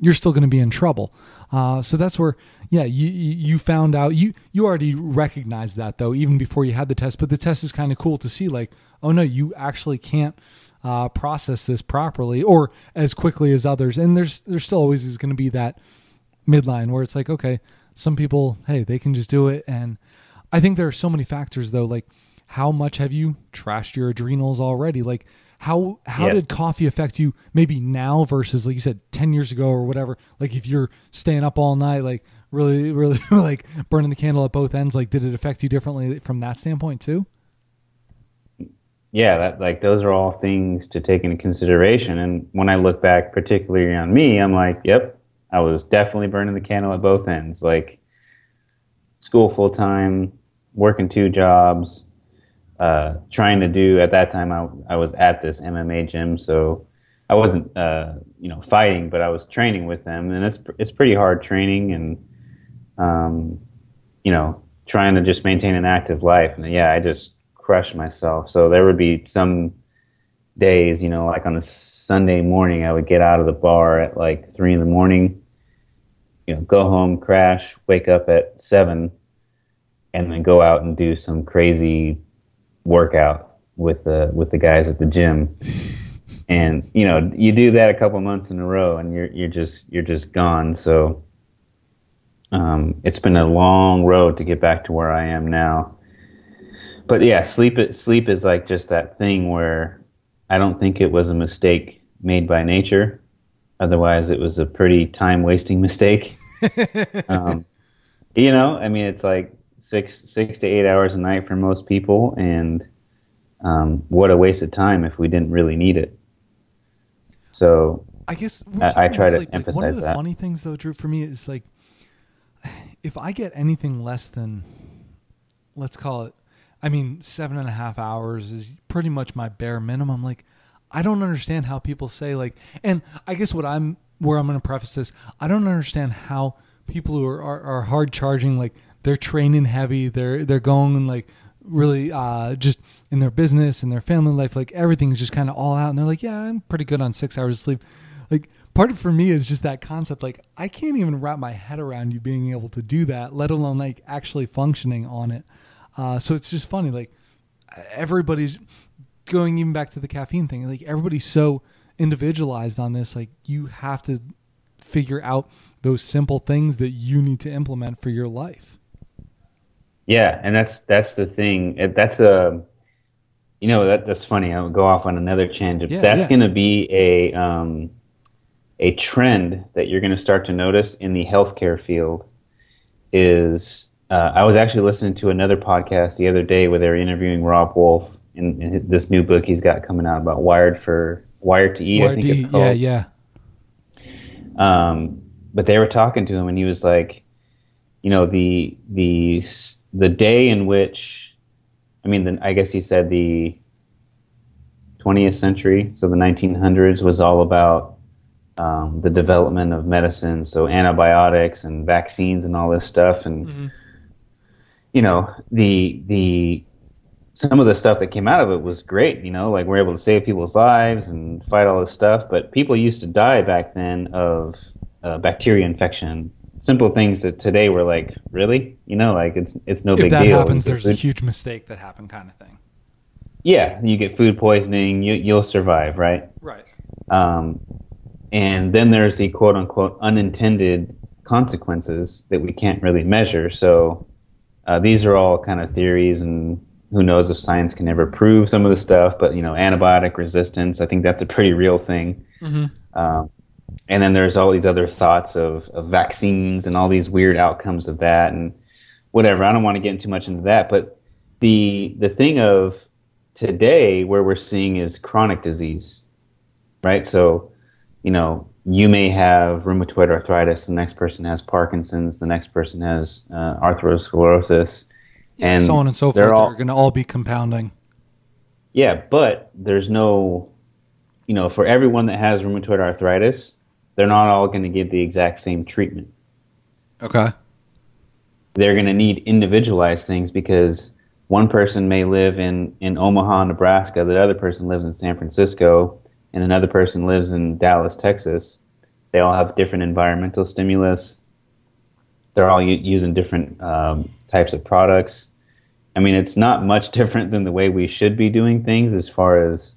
you're still going to be in trouble. Uh, so that's where, yeah, you you found out you you already recognized that though even before you had the test. But the test is kind of cool to see, like, oh no, you actually can't uh, process this properly or as quickly as others. And there's there's still always is going to be that midline where it's like, okay, some people, hey, they can just do it. And I think there are so many factors though, like how much have you trashed your adrenals already? Like how how yeah. did coffee affect you maybe now versus like you said 10 years ago or whatever? Like if you're staying up all night like really really like burning the candle at both ends like did it affect you differently from that standpoint too? Yeah, that like those are all things to take into consideration and when I look back particularly on me, I'm like, yep, I was definitely burning the candle at both ends. Like school full time, working two jobs, uh, trying to do. At that time I, I was at this MMA gym so I wasn't uh, you know fighting but I was training with them and it's it's pretty hard training and um, you know trying to just maintain an active life. And yeah I just crushed myself. So there would be some days you know like on a Sunday morning I would get out of the bar at like three in the morning you know go home crash wake up at seven and then go out and do some crazy workout with the with the guys at the gym. And you know, you do that a couple months in a row, and you're you're just you're just gone. So um, it's been a long road to get back to where I am now. But yeah, sleep sleep is like just that thing where I don't think it was a mistake made by nature. Otherwise, it was a pretty time wasting mistake. um, you know, I mean, it's like six six to eight hours a night for most people, and um, what a waste of time if we didn't really need it. So I guess I, I try to like, emphasize One of the that. funny things, though, Drew, for me is like if I get anything less than let's call it, I mean, seven and a half hours is pretty much my bare minimum. Like, I don't understand how people say like, and I guess what I'm where I'm going to preface this, I don't understand how people who are, are, are hard charging like they're training heavy. They're they're going like really uh, just in their business and their family life. Like everything's just kind of all out, and they're like, yeah, I'm pretty good on six hours of sleep. Like part of for me is just that concept. Like I can't even wrap my head around you being able to do that, let alone like actually functioning on it. Uh, so it's just funny. Like everybody's going even back to the caffeine thing. Like everybody's so individualized on this. Like you have to figure out those simple things that you need to implement for your life. Yeah, and that's that's the thing. That's a you know that that's funny. I'll go off on another tangent. Yeah, that's yeah. going to be a um, a trend that you're going to start to notice in the healthcare field. Is uh, I was actually listening to another podcast the other day where they were interviewing Robb Wolf in, in this new book he's got coming out about Wired for Wired to Eat. Wired I think it's called. Yeah, yeah. Um, but they were talking to him, and he was like, you know, the the the day in which, I mean, the, I guess he said the 20th century, so the 1900s was all about um, the development of medicine, so antibiotics and vaccines and all this stuff, and mm-hmm. you know, the the some of the stuff that came out of it was great, you know, like we're able to save people's lives and fight all this stuff, but people used to die back then of uh, bacteria infection simple things that today we're like, really? You know, like it's it's no if big deal. If that happens, there's food. a huge mistake that happened, kind of thing. Yeah, you get food poisoning, you you'll survive, right? Right. Um, and then there's the quote unquote unintended consequences that we can't really measure. So uh, these are all kind of theories, and who knows if science can ever prove some of the stuff. But you know, antibiotic resistance, I think that's a pretty real thing. Mm-hmm. Um, and then there's all these other thoughts of, of vaccines and all these weird outcomes of that and whatever. I don't want to get too much into that, but the the thing of today where we're seeing is chronic disease, right? So, you know, you may have rheumatoid arthritis, the next person has Parkinson's, the next person has uh, arthrosclerosis, and so on and so forth. They're, all, they're going to all be compounding. Yeah, but there's no, you know, for everyone that has rheumatoid arthritis, they're not all going to get the exact same treatment. Okay. They're going to need individualized things because one person may live in, in Omaha, Nebraska, the other person lives in San Francisco, and another person lives in Dallas, Texas. They all have different environmental stimulus. They're all u- using different um, types of products. I mean, it's not much different than the way we should be doing things as far as,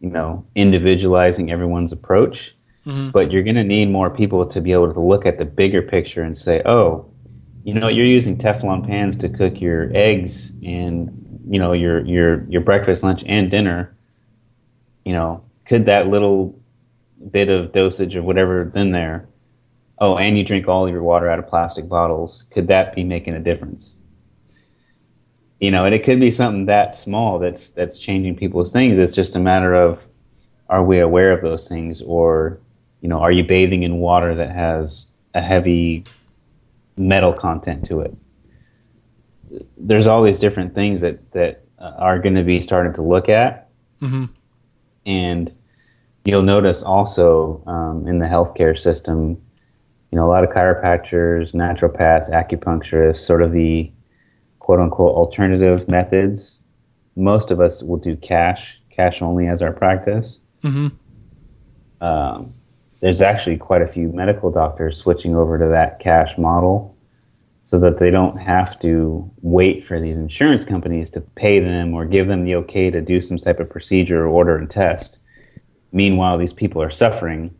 you know, individualizing everyone's approach. Mm-hmm. But you're going to need more people to be able to look at the bigger picture and say, oh, you know, you're using Teflon pans to cook your eggs and, you know, your, your, your breakfast, lunch, and dinner. You know, could that little bit of dosage of whatever's in there, oh, and you drink all your water out of plastic bottles, could that be making a difference? You know, and it could be something that small that's that's changing people's things. It's just a matter of are we aware of those things or you know, are you bathing in water that has a heavy metal content to it? There's all these different things that that are going to be starting to look at, mm-hmm. and you'll notice also um, in the healthcare system, you know, a lot of chiropractors, naturopaths, acupuncturists, sort of the quote unquote alternative methods. Most of us will do cash, cash only as our practice. Mm-hmm. Um, there's actually quite a few medical doctors switching over to that cash model so that they don't have to wait for these insurance companies to pay them or give them the okay to do some type of procedure or order and test. Meanwhile, these people are suffering.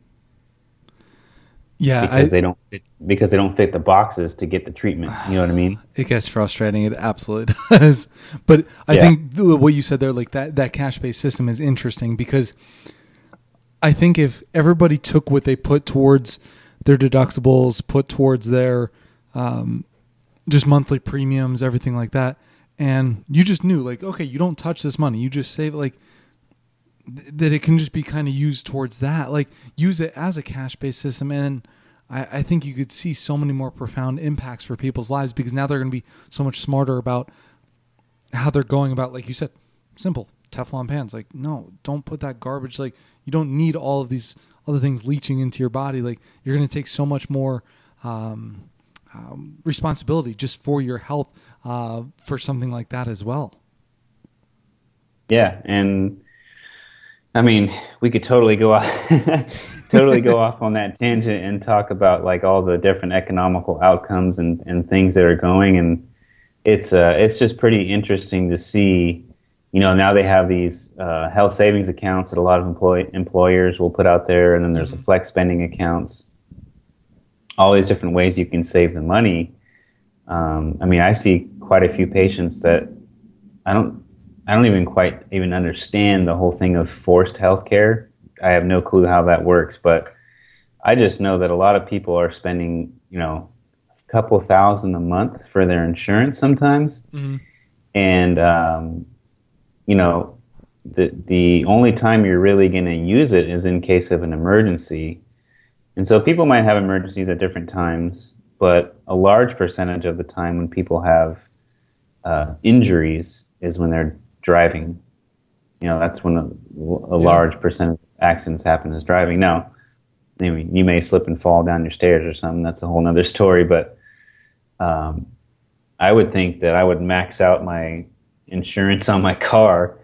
Yeah, because I, they don't fit, because they don't fit the boxes to get the treatment. You know what I mean? It gets frustrating. It absolutely does. But I yeah. think what you said there, like that that cash based system, is interesting because I think if everybody took what they put towards their deductibles, put towards their um, just monthly premiums, everything like that, and you just knew, like, okay, you don't touch this money, you just save it, like th- that it can just be kind of used towards that, like use it as a cash based system, and I, I think you could see so many more profound impacts for people's lives because now they're going to be so much smarter about how they're going about, like you said, simple Teflon pans. Like, no, don't put that garbage. Like, you don't need all of these other things leaching into your body. Like, you're going to take so much more um, um, responsibility just for your health uh, for something like that as well. Yeah, and I mean, we could totally go off, totally go off on that tangent and talk about like all the different economical outcomes and, and things that are going, and it's uh, it's just pretty interesting to see you know, now they have these uh, health savings accounts that a lot of employ- employers will put out there, and then there's mm-hmm. a flex spending accounts. All these different ways you can save the money. Um, I mean, I see quite a few patients that I don't, I don't even quite even understand the whole thing of forced healthcare. I have no clue how that works, but I just know that a lot of people are spending, you know, a couple thousand a month for their insurance sometimes, mm-hmm. and um, you know, the the only time you're really going to use it is in case of an emergency. And so people might have emergencies at different times, but a large percentage of the time when people have uh, injuries is when they're driving. You know, that's when a, a yeah. large percent of accidents happen is driving. Now, I mean, you may slip and fall down your stairs or something. That's a whole other story. But um, I would think that I would max out my insurance on my car.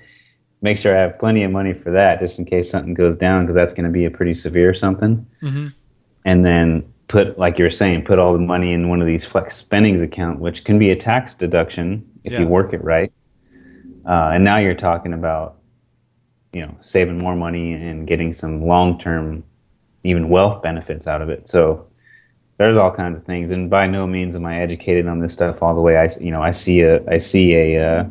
Make sure I have plenty of money for that, just in case something goes down, because that's going to be a pretty severe something. Mm-hmm. And then put, like you were saying, put all the money in one of these flex spendings account, which can be a tax deduction if yeah. you work it right. Uh, and now you're talking about, you know, saving more money and getting some long-term, even wealth benefits out of it. So there's all kinds of things. And by no means am I educated on this stuff all the way. I, you know, I see a, I see a, uh,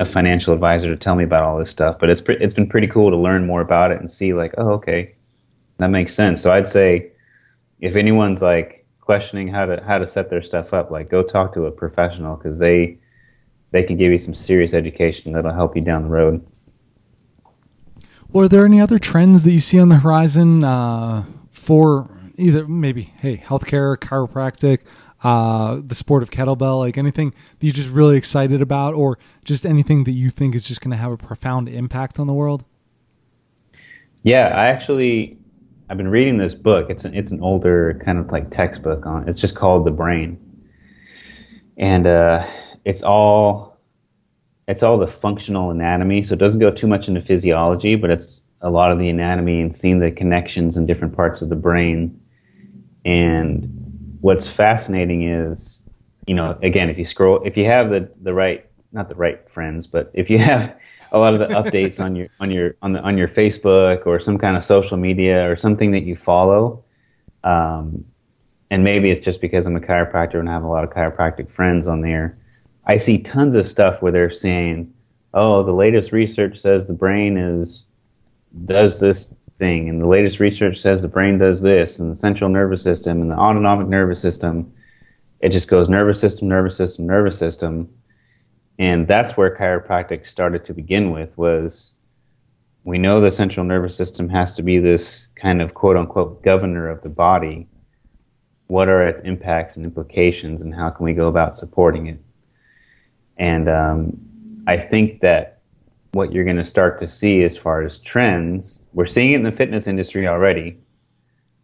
a financial advisor to tell me about all this stuff. But it's pre- it's been pretty cool to learn more about it and see like, oh, okay, that makes sense. So I'd say if anyone's like questioning how to how to set their stuff up, like go talk to a professional because they they can give you some serious education that'll help you down the road. Well, are there any other trends that you see on the horizon uh, for either maybe hey healthcare, chiropractic, uh, the sport of kettlebell, like anything that you're just really excited about, or just anything that you think is just going to have a profound impact on the world? Yeah, I actually I've been reading this book. It's an it's an older kind of like textbook on. It's just called The Brain, and uh, it's all it's all the functional anatomy. So it doesn't go too much into physiology, but it's a lot of the anatomy and seeing the connections in different parts of the brain. And what's fascinating is, you know, again, if you scroll, if you have the the right, not the right friends, but if you have a lot of the updates on your on your on the on your Facebook or some kind of social media or something that you follow, um, and maybe it's just because I'm a chiropractor and I have a lot of chiropractic friends on there. I see tons of stuff where they're saying, "Oh, the latest research says the brain is does this thing, and the latest research says the brain does this, and the central nervous system and the autonomic nervous system." It just goes nervous system, nervous system, nervous system, and that's where chiropractic started to begin with. Was we know the central nervous system has to be this kind of quote unquote governor of the body what are its impacts and implications, and how can we go about supporting it? And um, I think that what you're going to start to see as far as trends, we're seeing it in the fitness industry already.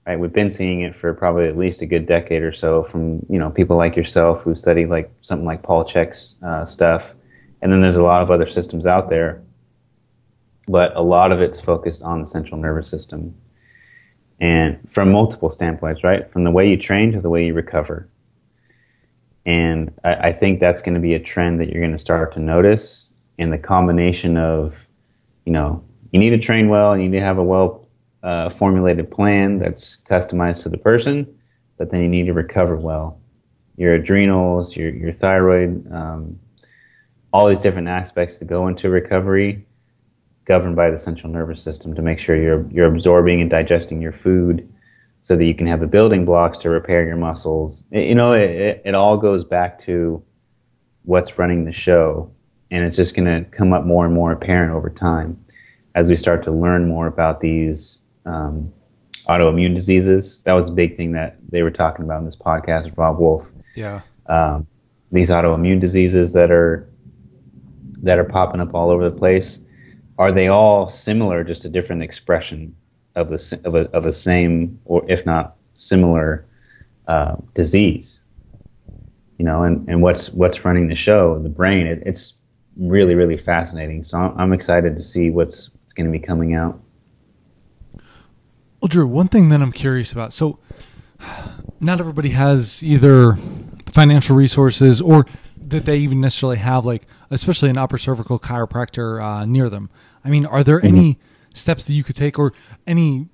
Right, we've been seeing it for probably at least a good decade or so from you know people like yourself who study like something like Paul Chek's uh, stuff, and then there's a lot of other systems out there, but a lot of it's focused on the central nervous system and from multiple standpoints, right? From the way you train to the way you recover. And I, I think that's going to be a trend that you're going to start to notice. And the combination of, you know, you need to train well, and you need to have a well uh, formulated plan that's customized to the person, but then you need to recover well. Your adrenals, your your thyroid, um, all these different aspects that go into recovery governed by the central nervous system to make sure you're you're absorbing and digesting your food so that you can have the building blocks to repair your muscles. It, you know, it, it, all goes back to what's running the show, and it's just going to come up more and more apparent over time as we start to learn more about these um, autoimmune diseases. That was a big thing that they were talking about in this podcast with Robb Wolf. Yeah. Um, these autoimmune diseases that are that are popping up all over the place are they all similar, just a different expression of the of a, of a same or if not similar uh, disease? You know, and, and what's what's running the show, in the brain. It, it's really really fascinating. So I'm, I'm excited to see what's what's going to be coming out. Well, Drew, one thing that I'm curious about. So, not everybody has either financial resources or that they even necessarily have like especially an upper cervical chiropractor uh, near them i mean are there mm-hmm. any steps that you could take or any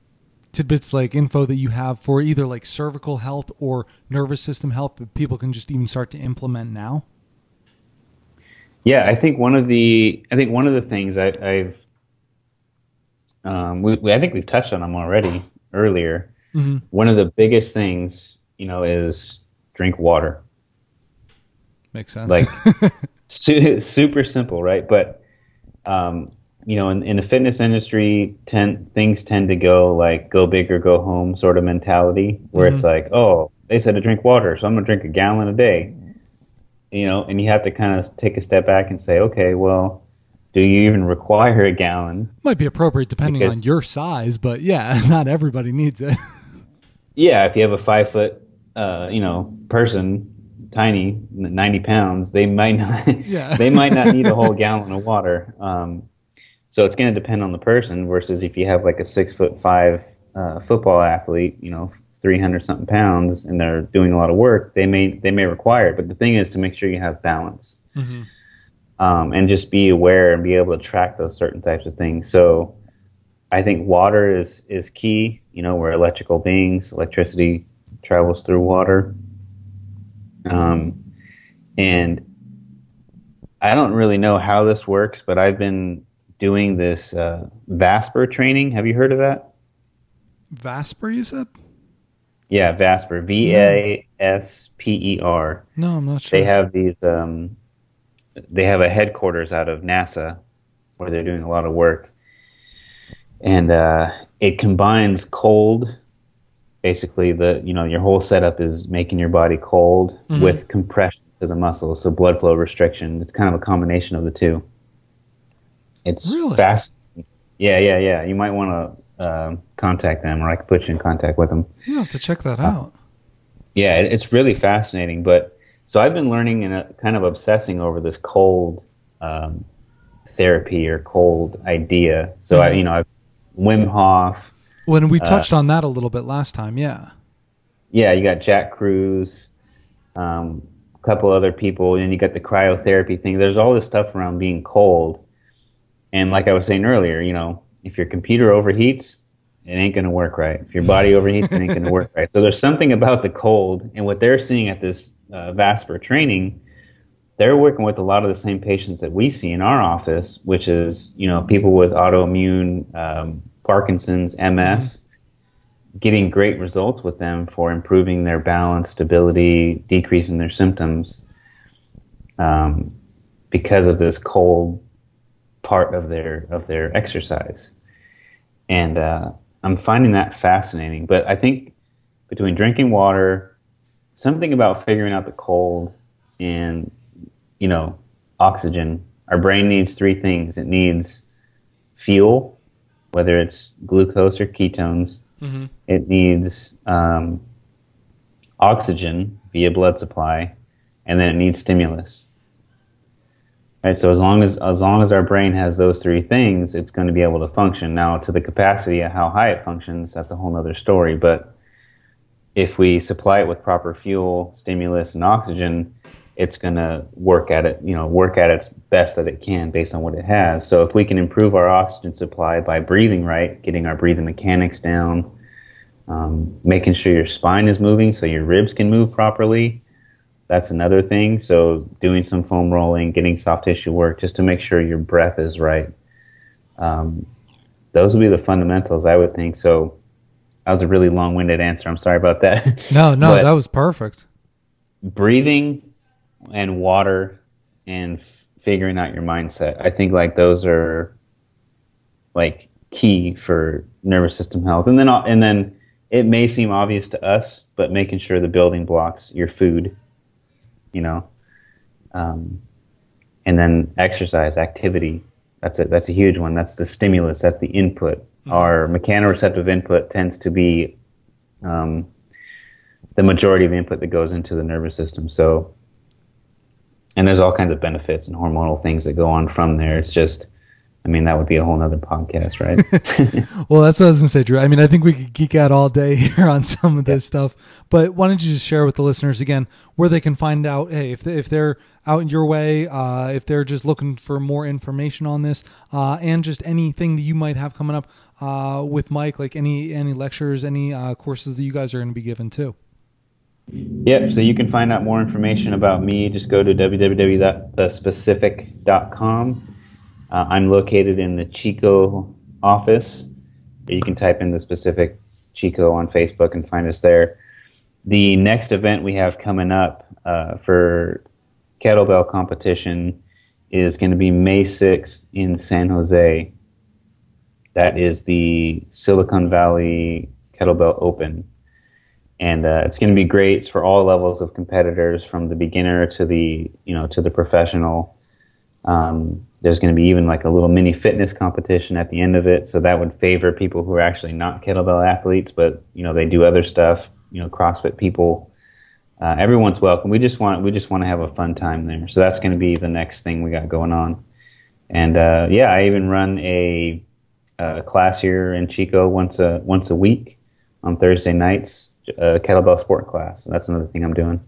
tidbits like info that you have for either like cervical health or nervous system health that people can just even start to implement now yeah i think one of the i think one of the things I, have um, we, we, i think we've touched on them already earlier mm-hmm. one of the biggest things you know is drink water Makes sense. Like su- super simple, right? But um, you know, in, in the fitness industry, ten, things tend to go like go big or go home sort of mentality, where mm-hmm. it's like, oh, they said to drink water, so I'm gonna drink a gallon a day. You know, and you have to kind of take a step back and say, okay, well, do you even require a gallon? Might be appropriate depending because, on your size, but yeah, not everybody needs it. yeah, if you have a five foot, uh, you know, person tiny, 90 pounds, they might not, yeah. they might not need a whole gallon of water. Um, so it's going to depend on the person versus if you have like a six foot five uh, football athlete, you know, 300 something pounds and they're doing a lot of work, they may, they may require it. But the thing is to make sure you have balance mm-hmm. um, and just be aware and be able to track those certain types of things. So I think water is, is key. You know, we're electrical beings, electricity travels through water. Um, and I don't really know how this works, but I've been doing this uh, Vasper training. Have you heard of that? Vasper, you said? Yeah, Vasper. V A S P E R. No, I'm not sure. They have these. Um, they have a headquarters out of NASA where they're doing a lot of work, and uh, it combines cold. Basically, the you know your whole setup is making your body cold mm-hmm. with compression to the muscles, so blood flow restriction. It's kind of a combination of the two. It's really? fast. Yeah, yeah, yeah. You might want to uh, contact them, or I could put you in contact with them. You have to check that out. Uh, yeah, it's really fascinating. But so I've been learning and uh, kind of obsessing over this cold um, therapy or cold idea. So mm-hmm. I, you know, I've Wim Hof. When we uh, touched uh, on that a little bit last time, yeah. Yeah, you got Jack Kruse, um, a couple other people, and you got the cryotherapy thing. There's all this stuff around being cold, and like I was saying earlier, you know, if your computer overheats, it ain't going to work right. If your body overheats, it ain't going to work right. So there's something about the cold and what they're seeing at this uh, VASPER training. They're working with a lot of the same patients that we see in our office, which is you know people with autoimmune, um, Parkinson's, MS, getting great results with them for improving their balance, stability, decreasing their symptoms, um, because of this cold part of their of their exercise. And uh, I'm finding that fascinating. But I think between drinking water, something about figuring out the cold, and you know, oxygen. Our brain needs three things. It needs fuel, whether it's glucose or ketones. Mm-hmm. It needs um, oxygen via blood supply, and then it needs stimulus. Right, so as long as as long as our brain has those three things, it's going to be able to function. Now, to the capacity of how high it functions, that's a whole other story. But if we supply it with proper fuel, stimulus, and oxygen, it's going to work at it, you know, work at its best that it can based on what it has. So if we can improve our oxygen supply by breathing right, getting our breathing mechanics down, um, making sure your spine is moving so your ribs can move properly, that's another thing. So doing some foam rolling, getting soft tissue work, just to make sure your breath is right. Um, those would be the fundamentals, I would think. So that was a really long-winded answer. I'm sorry about that. No, no, that was perfect. Breathing and water and f- figuring out your mindset. I think like those are like key for nervous system health. And then and then it may seem obvious to us, but making sure the building blocks, your food, you know. Um, and then exercise, activity. That's a that's a huge one. That's the stimulus. That's the input. Mm-hmm. Our mechanoreceptive input tends to be um, the majority of input that goes into the nervous system. So, and there's all kinds of benefits and hormonal things that go on from there. It's just I mean, that would be a whole nother podcast, right? well, that's what I was going to say, Drew. I mean, I think we could geek out all day here on some of this yeah. stuff, but why don't you just share with the listeners again where they can find out, hey, if, they, if they're out in your way, uh, if they're just looking for more information on this, uh, and just anything that you might have coming up uh, with Mike, like any any lectures, any uh, courses that you guys are going to be given too. Yep. So you can find out more information about me. Just go to www.thespecific.com uh, I'm located in the Chico office. You can type in the specific Chico on Facebook and find us there. The next event we have coming up uh, for kettlebell competition is going to be May 6th in San Jose. That is the Silicon Valley Kettlebell Open. And uh, it's going to be great. It's for all levels of competitors, from the beginner to the you know to the professional. Um, there's going to be even like a little mini fitness competition at the end of it, so that would favor people who are actually not kettlebell athletes, but you know they do other stuff. You know, CrossFit people. Uh, everyone's welcome. We just want we just want to have a fun time there. So that's going to be the next thing we got going on. And uh, yeah, I even run a, a, class here in Chico once a once a week on Thursday nights, a kettlebell sport class. So that's another thing I'm doing.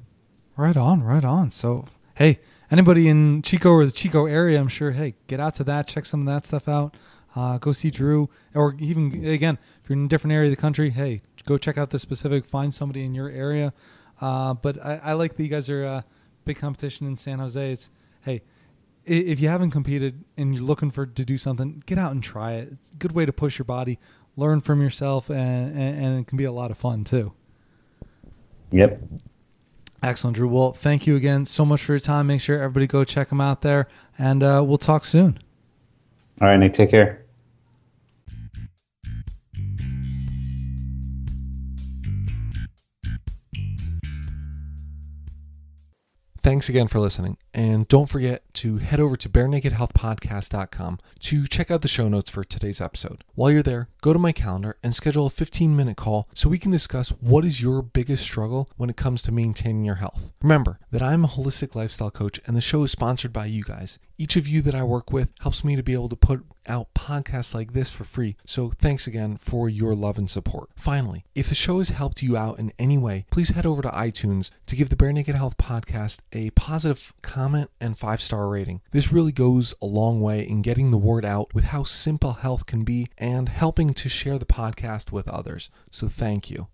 Right on, right on. So hey, anybody in Chico or the Chico area, I'm sure, hey, get out to that, check some of that stuff out. Uh, go see Drew, or even again, if you're in a different area of the country, hey, go check out the specific. Find somebody in your area. Uh, but I, I, like that you guys are a uh, big competition in San Jose. It's hey, if you haven't competed and you're looking for to do something, get out and try it. It's a good way to push your body, learn from yourself, and, and, and it can be a lot of fun too. Yep. Excellent, Drew. Well, thank you again so much for your time. Make sure everybody go check him out there, and uh, we'll talk soon. All right, Nick. Take care. Thanks again for listening. And don't forget to head over to barenakedhealthpodcast.com to check out the show notes for today's episode. While you're there, go to my calendar and schedule a 15 minute call so we can discuss what is your biggest struggle when it comes to maintaining your health. Remember that I'm a holistic lifestyle coach and the show is sponsored by you guys. Each of you that I work with helps me to be able to put out podcasts like this for free. So thanks again for your love and support. Finally, if the show has helped you out in any way, please head over to iTunes to give the Bare Naked Health podcast a positive comment and five star rating. This really goes a long way in getting the word out with how simple health can be and helping to share the podcast with others. So thank you.